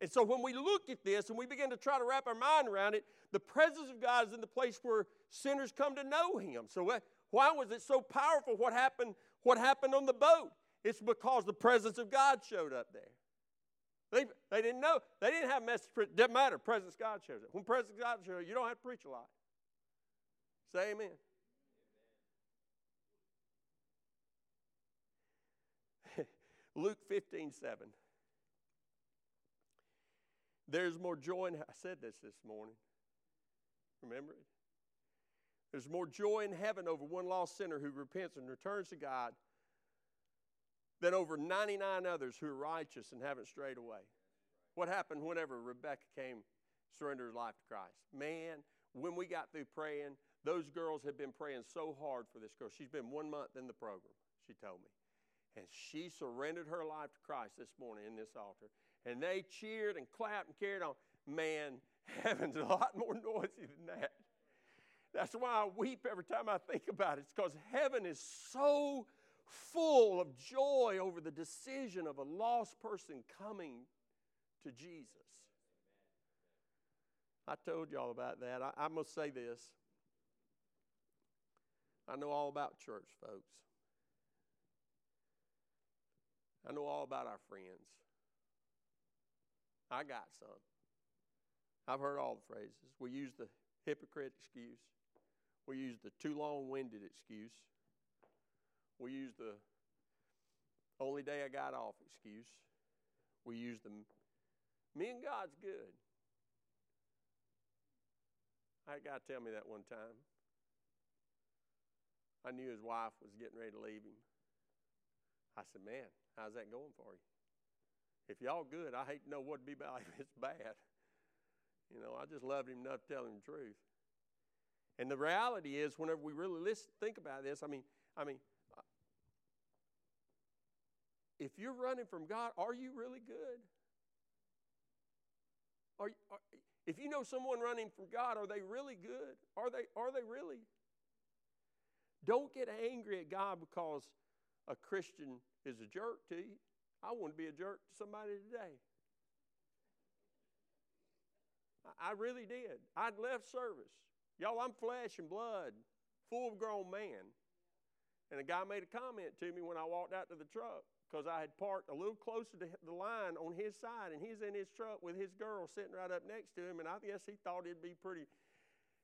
And so when we look at this and we begin to try to wrap our mind around it, the presence of God is in the place where sinners come to know Him. So why was it so powerful? What happened? What happened on the boat? It's because the presence of God showed up there. They, they didn't know. They didn't have message. It doesn't matter. Presence of God shows up. When presence of God shows up, you don't have to preach a lot. Say amen. Luke 15, 7. There's more joy in, I said this this morning. Remember it? There's more joy in heaven over one lost sinner who repents and returns to God than over 99 others who are righteous and haven't strayed away. What happened whenever Rebecca came, surrendered her life to Christ? Man, when we got through praying, those girls had been praying so hard for this girl. She's been one month in the program, she told me. And she surrendered her life to Christ this morning in this altar. And they cheered and clapped and carried on. Man, heaven's a lot more noisy than that. That's why I weep every time I think about it. It's because heaven is so full of joy over the decision of a lost person coming to Jesus. I told y'all about that. I, I must say this. I know all about church, folks. I know all about our friends. I got some. I've heard all the phrases. We use the hypocrite excuse. We use the too long winded excuse. We use the only day I got off excuse. We use the me and God's good. I had a guy tell me that one time. I knew his wife was getting ready to leave him. I said, Man, how's that going for you? If y'all good, I hate to know what'd be bad if it's bad. You know, I just loved him enough to tell him the truth. And the reality is, whenever we really listen, think about this, I mean, I mean, uh, if you're running from God, are you really good? Are, are, if you know someone running from God, are they really good? Are they, are they really? Don't get angry at God because a Christian is a jerk to you. I want to be a jerk to somebody today. I really did. I'd left service. Y'all, I'm flesh and blood, full grown man. And a guy made a comment to me when I walked out to the truck because I had parked a little closer to the line on his side, and he's in his truck with his girl sitting right up next to him. And I guess he thought it'd be pretty.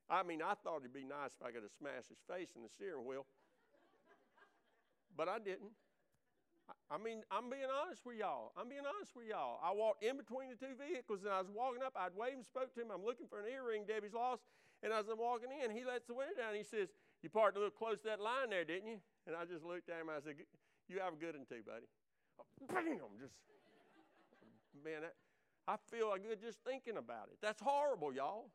I mean, I thought it'd be nice if I could have smashed his face in the steering wheel, but I didn't. I mean, I'm being honest with y'all. I'm being honest with y'all. I walked in between the two vehicles and I was walking up. I'd waved and spoke to him. I'm looking for an earring Debbie's lost. And as I'm walking in, he lets the window down. He says, You parked a little close to that line there, didn't you? And I just looked at him. I said, You have a good one too, buddy. Oh, bam! Just, man, that, I feel good just thinking about it. That's horrible, y'all.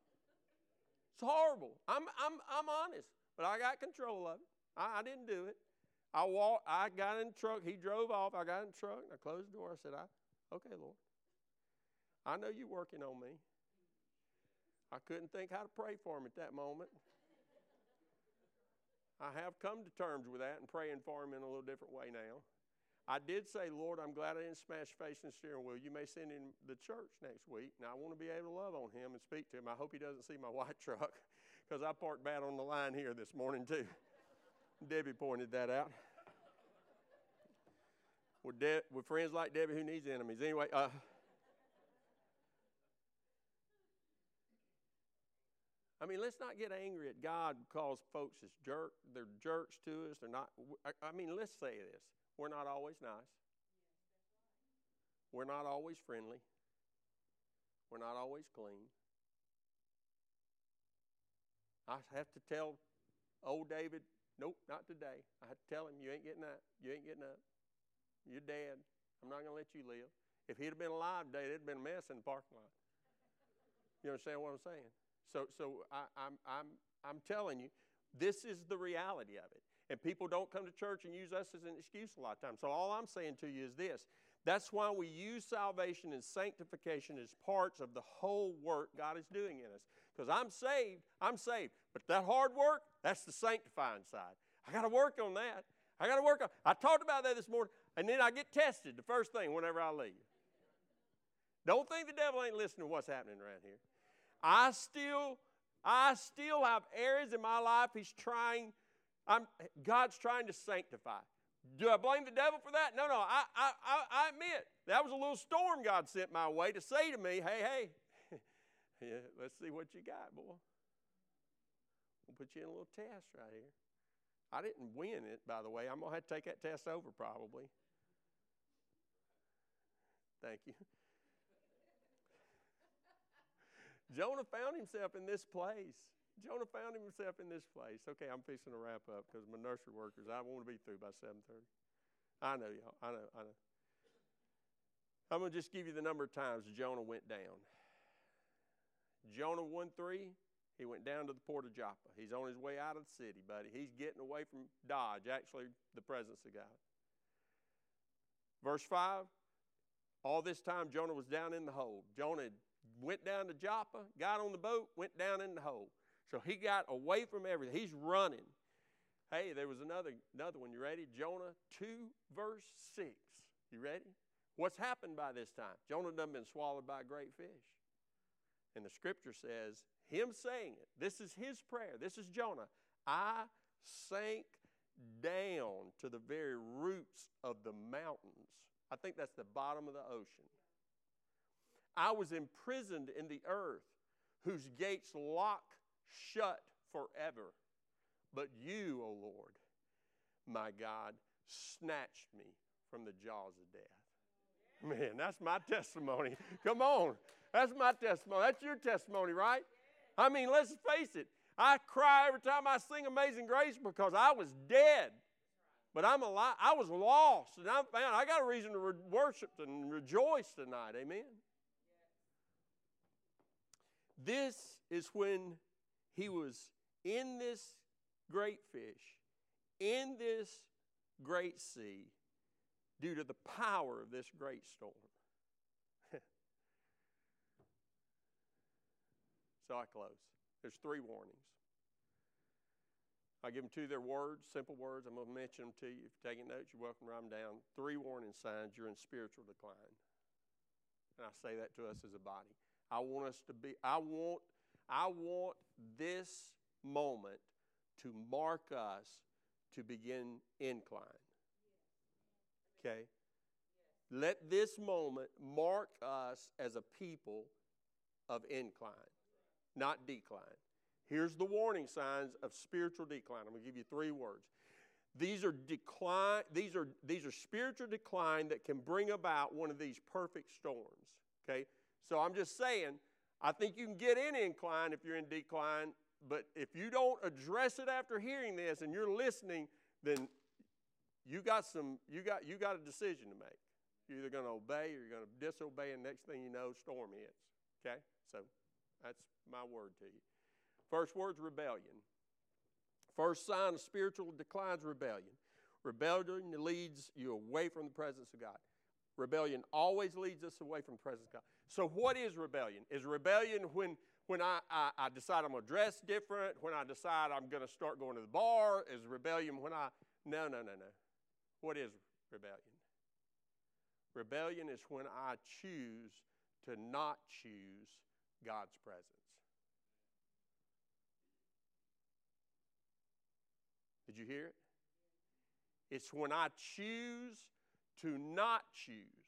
It's horrible. I'm, I'm, I'm honest, but I got control of it. I, I didn't do it. I walked, I got in the truck. He drove off. I got in the truck and I closed the door. I said, I, okay, Lord. I know you're working on me. I couldn't think how to pray for him at that moment. I have come to terms with that and praying for him in a little different way now. I did say, Lord, I'm glad I didn't smash face in the steering wheel. You may send him the church next week, and I want to be able to love on him and speak to him. I hope he doesn't see my white truck because I parked bad on the line here this morning, too. Debbie pointed that out. With, De- friends like Debbie, who needs enemies? Anyway, uh, I mean, let's not get angry at God because folks is jerk. They're jerks to us. They're not. I mean, let's say this: we're not always nice. We're not always friendly. We're not always clean. I have to tell old David, Nope, not today. I had to tell him, You ain't getting up. You ain't getting up. You're dead. I'm not going to let you live. If he'd have been alive today, there'd have been a mess in the parking lot. You understand what I'm saying? So, so I, I'm, I'm, I'm telling you, this is the reality of it. And people don't come to church and use us as an excuse a lot of times. So all I'm saying to you is this. That's why we use salvation and sanctification as parts of the whole work God is doing in us. Because I'm saved, I'm saved. But that hard work, that's the sanctifying side. I got to work on that. I got to work on. I talked about that this morning, and then I get tested the first thing whenever I leave. Don't think the devil ain't listening to what's happening around here. I still, I still have areas in my life He's trying. I'm God's trying to sanctify. Do I blame the devil for that? No, no. I, I, I admit that was a little storm God sent my way to say to me, "Hey, hey, yeah, let's see what you got, boy." Put you in a little test right here. I didn't win it, by the way. I'm going to have to take that test over probably. Thank you. Jonah found himself in this place. Jonah found himself in this place. Okay, I'm fixing to wrap up because my nursery workers, I want to be through by 7:30. I know y'all. I know. I know. I'm going to just give you the number of times Jonah went down. Jonah 1 3, he went down to the port of Joppa. He's on his way out of the city, buddy. He's getting away from Dodge, actually, the presence of God. Verse 5 All this time, Jonah was down in the hole. Jonah went down to Joppa, got on the boat, went down in the hole. So he got away from everything. He's running. Hey, there was another, another one. You ready? Jonah 2, verse 6. You ready? What's happened by this time? Jonah done been swallowed by a great fish. And the scripture says, him saying it, this is his prayer. This is Jonah. I sank down to the very roots of the mountains. I think that's the bottom of the ocean. I was imprisoned in the earth, whose gates lock shut forever. But you, O Lord, my God, snatched me from the jaws of death. Man, that's my testimony. Come on. That's my testimony. That's your testimony, right? I mean, let's face it. I cry every time I sing Amazing Grace because I was dead. But I'm alive. I was lost and I'm found. I got a reason to re- worship and rejoice tonight. Amen. This is when he was in this great fish, in this great sea, due to the power of this great storm. I close. There's three warnings. I give them to their words, simple words. I'm going to mention them to you. If you're taking notes, you're welcome to write them down. Three warning signs you're in spiritual decline. And I say that to us as a body. I want us to be, I want, I want this moment to mark us to begin incline. Okay? Let this moment mark us as a people of incline, not decline. Here's the warning signs of spiritual decline. I'm going to give you three words. These are decline, these are these are spiritual decline that can bring about one of these perfect storms. Okay? So I'm just saying, I think you can get in incline if you're in decline, but if you don't address it after hearing this and you're listening, then you got some you got you got a decision to make. You're either going to obey or you're going to disobey, and next thing you know, storm hits. Okay? So that's my word to you. First word's rebellion. First sign of spiritual decline is rebellion. Rebellion leads you away from the presence of God. Rebellion always leads us away from the presence of God. So, what is rebellion? Is rebellion when, when I, I, I decide I'm going to dress different, when I decide I'm going to start going to the bar? Is rebellion when I. No, no, no, no. What is rebellion? Rebellion is when I choose to not choose God's presence. Did you hear it? It's when I choose to not choose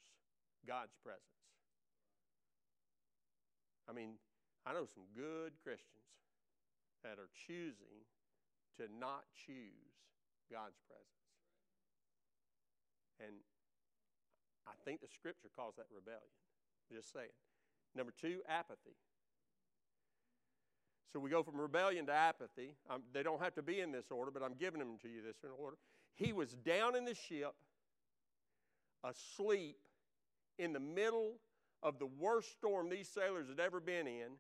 God's presence. I mean, I know some good Christians that are choosing to not choose God's presence. And I think the scripture calls that rebellion. Just saying. Number two, apathy. So we go from rebellion to apathy. Um, they don't have to be in this order, but I'm giving them to you this in order. He was down in the ship, asleep, in the middle of the worst storm these sailors had ever been in,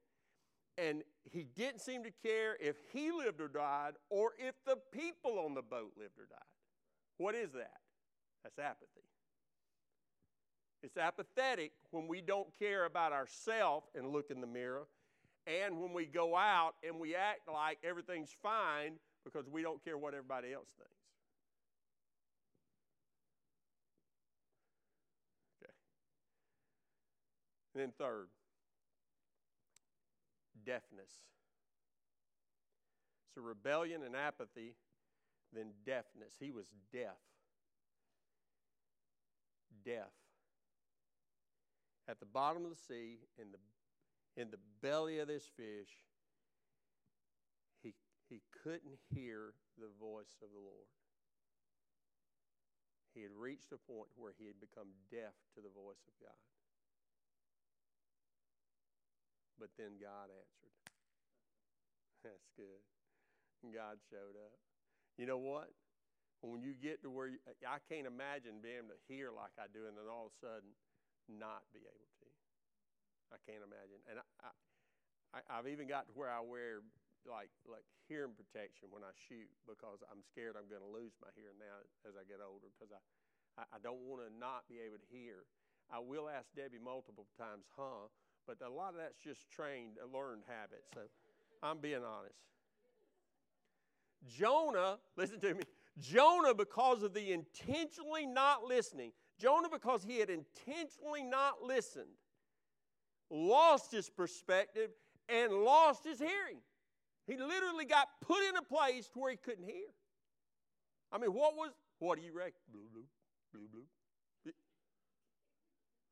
and he didn't seem to care if he lived or died or if the people on the boat lived or died. What is that? That's apathy. It's apathetic when we don't care about ourselves and look in the mirror and when we go out and we act like everything's fine because we don't care what everybody else thinks. Okay. And then, third, deafness. So, rebellion and apathy, then deafness. He was deaf. Deaf. At the bottom of the sea, in the in the belly of this fish, he, he couldn't hear the voice of the Lord. He had reached a point where he had become deaf to the voice of God. But then God answered. That's good. God showed up. You know what? When you get to where you, I can't imagine being able to hear like I do, and then all of a sudden not be able to. I can't imagine. And I, I, I've even got to where I wear like like hearing protection when I shoot because I'm scared I'm going to lose my hearing now as I get older because I, I, don't want to not be able to hear. I will ask Debbie multiple times, huh? But a lot of that's just trained, a learned habit. So I'm being honest. Jonah, listen to me. Jonah, because of the intentionally not listening, Jonah, because he had intentionally not listened, lost his perspective, and lost his hearing. He literally got put in a place where he couldn't hear. I mean, what was, what do you reckon? Blue, blue, blue, blue.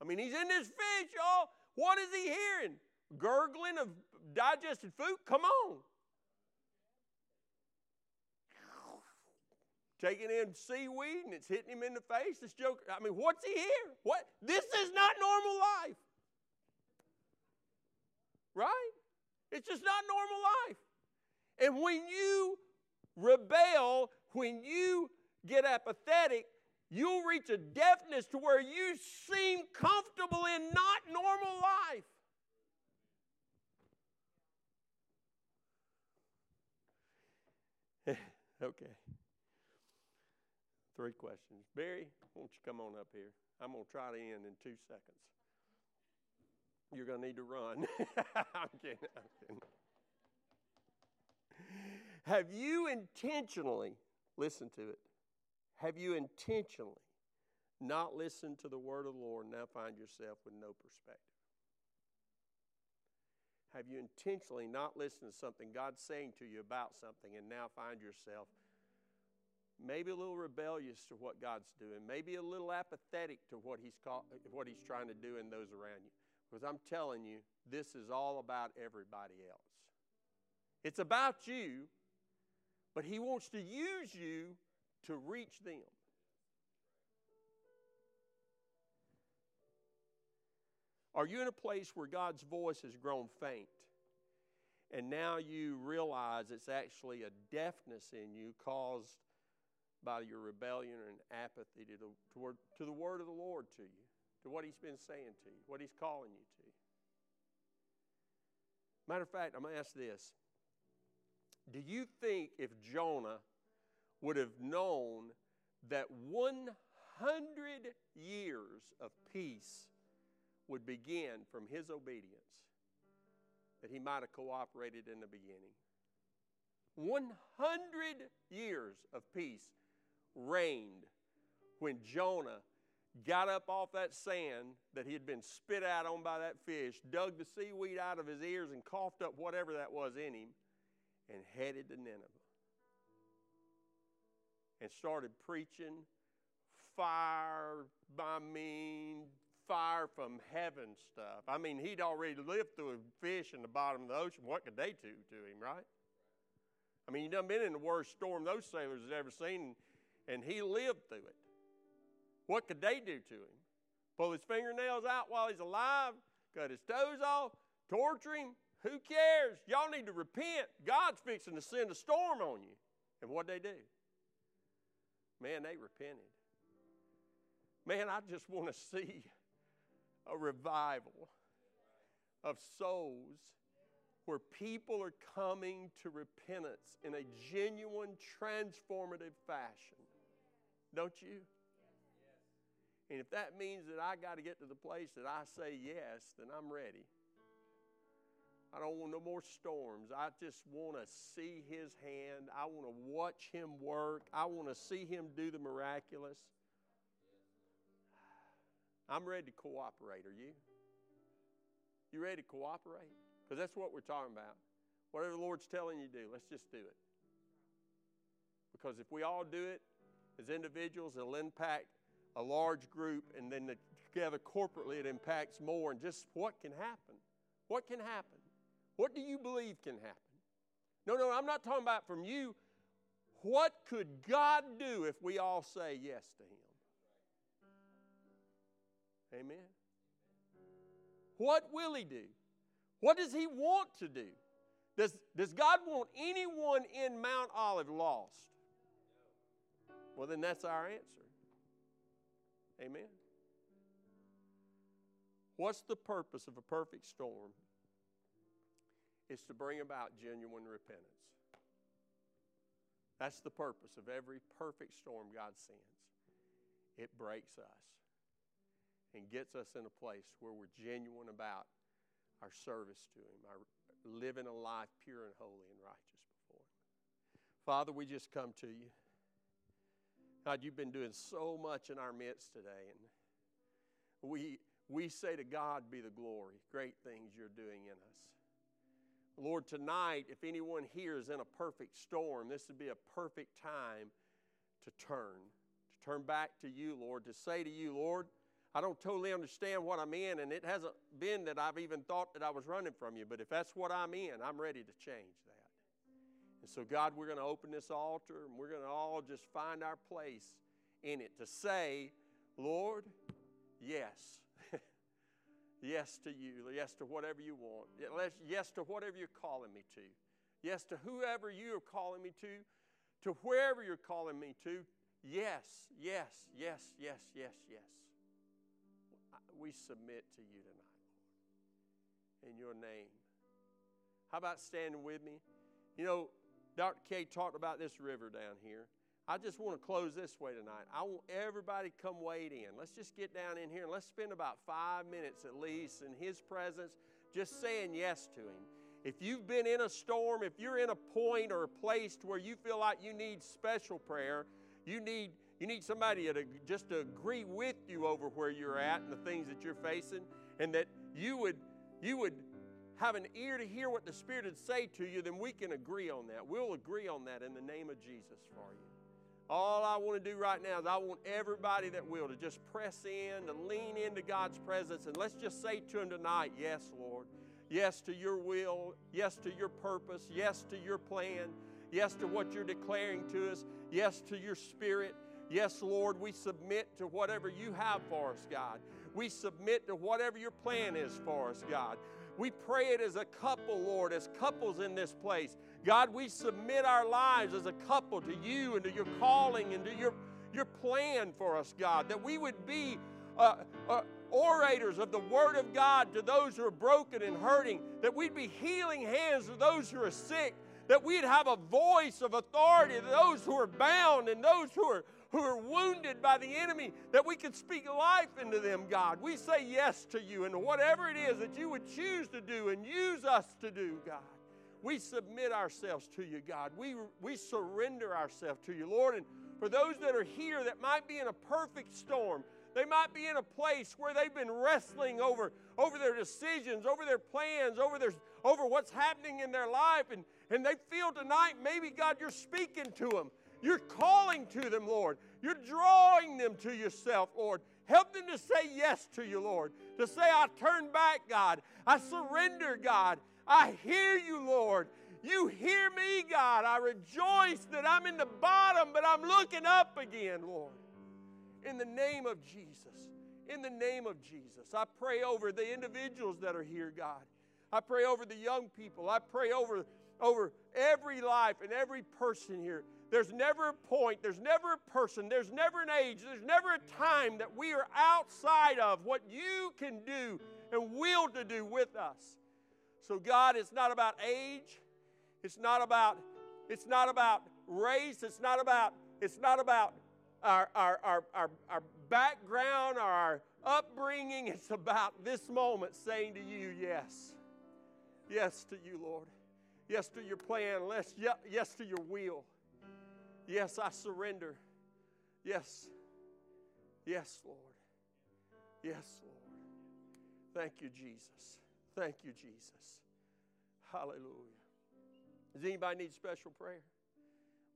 I mean, he's in this fish, y'all. What is he hearing? Gurgling of digested food? Come on. Taking in seaweed and it's hitting him in the face. This joker, I mean, what's he hear? What? This is not normal life. Right? It's just not normal life. And when you rebel, when you get apathetic, you'll reach a deafness to where you seem comfortable in not normal life. okay. Three questions. Barry, won't you come on up here? I'm going to try to end in two seconds. You're going to need to run. I'm kidding. I'm kidding. Have you intentionally, listen to it, have you intentionally not listened to the word of the Lord and now find yourself with no perspective? Have you intentionally not listened to something God's saying to you about something and now find yourself maybe a little rebellious to what God's doing, maybe a little apathetic to what He's, call, what he's trying to do in those around you? Because I'm telling you, this is all about everybody else. It's about you, but He wants to use you to reach them. Are you in a place where God's voice has grown faint? And now you realize it's actually a deafness in you caused by your rebellion and apathy to the, toward, to the word of the Lord to you, to what He's been saying to you, what He's calling you to. Matter of fact, I'm going to ask this Do you think if Jonah would have known that 100 years of peace would begin from his obedience, that he might have cooperated in the beginning. 100 years of peace reigned when Jonah got up off that sand that he had been spit out on by that fish, dug the seaweed out of his ears, and coughed up whatever that was in him, and headed to Nineveh and started preaching fire, by mean, fire from heaven stuff. I mean, he'd already lived through a fish in the bottom of the ocean. What could they do to him, right? I mean, he done been in the worst storm those sailors had ever seen, and he lived through it. What could they do to him? Pull his fingernails out while he's alive, cut his toes off, torture him? Who cares? Y'all need to repent. God's fixing to send a storm on you. And what they do? Man, they repented. Man, I just want to see a revival of souls where people are coming to repentance in a genuine, transformative fashion. Don't you? And if that means that I got to get to the place that I say yes, then I'm ready. I don't want no more storms. I just want to see his hand. I want to watch him work. I want to see him do the miraculous. I'm ready to cooperate. Are you? You ready to cooperate? Because that's what we're talking about. Whatever the Lord's telling you to do, let's just do it. Because if we all do it as individuals, it'll impact a large group, and then the, together corporately, it impacts more. And just what can happen? What can happen? What do you believe can happen? No, no, I'm not talking about from you. What could God do if we all say yes to Him? Amen. What will He do? What does He want to do? Does, does God want anyone in Mount Olive lost? Well, then that's our answer. Amen. What's the purpose of a perfect storm? is to bring about genuine repentance. That's the purpose of every perfect storm God sends. It breaks us and gets us in a place where we're genuine about our service to Him, our living a life pure and holy and righteous before Him. Father, we just come to you. God, you've been doing so much in our midst today, and we, we say to God be the glory, great things you're doing in us. Lord, tonight, if anyone here is in a perfect storm, this would be a perfect time to turn, to turn back to you, Lord, to say to you, Lord, I don't totally understand what I'm in, and it hasn't been that I've even thought that I was running from you, but if that's what I'm in, I'm ready to change that. And so, God, we're going to open this altar and we're going to all just find our place in it to say, Lord, yes. yes to you. Yes to whatever you want. Yes to whatever you're calling me to. Yes to whoever you are calling me to, to wherever you're calling me to. Yes, yes, yes, yes, yes, yes. We submit to you tonight, Lord, in your name. How about standing with me? You know, Dr. K talked about this river down here. I just want to close this way tonight. I want everybody to come wade in. Let's just get down in here and let's spend about five minutes at least in His presence, just saying yes to Him. If you've been in a storm, if you're in a point or a place where you feel like you need special prayer, you need you need somebody to just to agree with you over where you're at and the things that you're facing, and that you would you would have an ear to hear what the Spirit would say to you, then we can agree on that. We'll agree on that in the name of Jesus for you. All I want to do right now is I want everybody that will to just press in, to lean into God's presence, and let's just say to Him tonight, Yes, Lord. Yes to your will. Yes to your purpose. Yes to your plan. Yes to what you're declaring to us. Yes to your spirit. Yes, Lord, we submit to whatever you have for us, God. We submit to whatever your plan is for us, God. We pray it as a couple, Lord, as couples in this place. God, we submit our lives as a couple to you and to your calling and to your, your plan for us, God, that we would be uh, uh, orators of the Word of God to those who are broken and hurting, that we'd be healing hands to those who are sick, that we'd have a voice of authority to those who are bound and those who are who are wounded by the enemy, that we could speak life into them, God. We say yes to you and whatever it is that you would choose to do and use us to do, God. We submit ourselves to you, God. We, we surrender ourselves to you, Lord. And for those that are here that might be in a perfect storm, they might be in a place where they've been wrestling over, over their decisions, over their plans, over, their, over what's happening in their life. And, and they feel tonight, maybe, God, you're speaking to them. You're calling to them, Lord. You're drawing them to yourself, Lord. Help them to say yes to you, Lord. To say, I turn back, God. I surrender, God. I hear you, Lord. You hear me, God. I rejoice that I'm in the bottom, but I'm looking up again, Lord. In the name of Jesus. In the name of Jesus. I pray over the individuals that are here, God. I pray over the young people. I pray over, over every life and every person here. There's never a point, there's never a person, there's never an age, there's never a time that we are outside of what you can do and will to do with us. So God, it's not about age, it's not about it's not about race, it's not about it's not about our, our, our, our, our background or our upbringing. It's about this moment saying to you, yes. Yes to you, Lord. Yes to your plan. Yes, yes to your will. Yes, I surrender. Yes. Yes, Lord. Yes, Lord. Thank you, Jesus. Thank you, Jesus. Hallelujah. Does anybody need special prayer?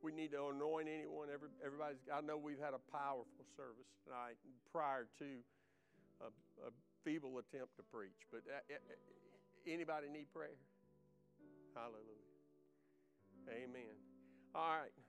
We need to anoint anyone. Every, everybody's. I know we've had a powerful service tonight prior to a, a feeble attempt to preach, but uh, uh, anybody need prayer? Hallelujah. Amen. All right.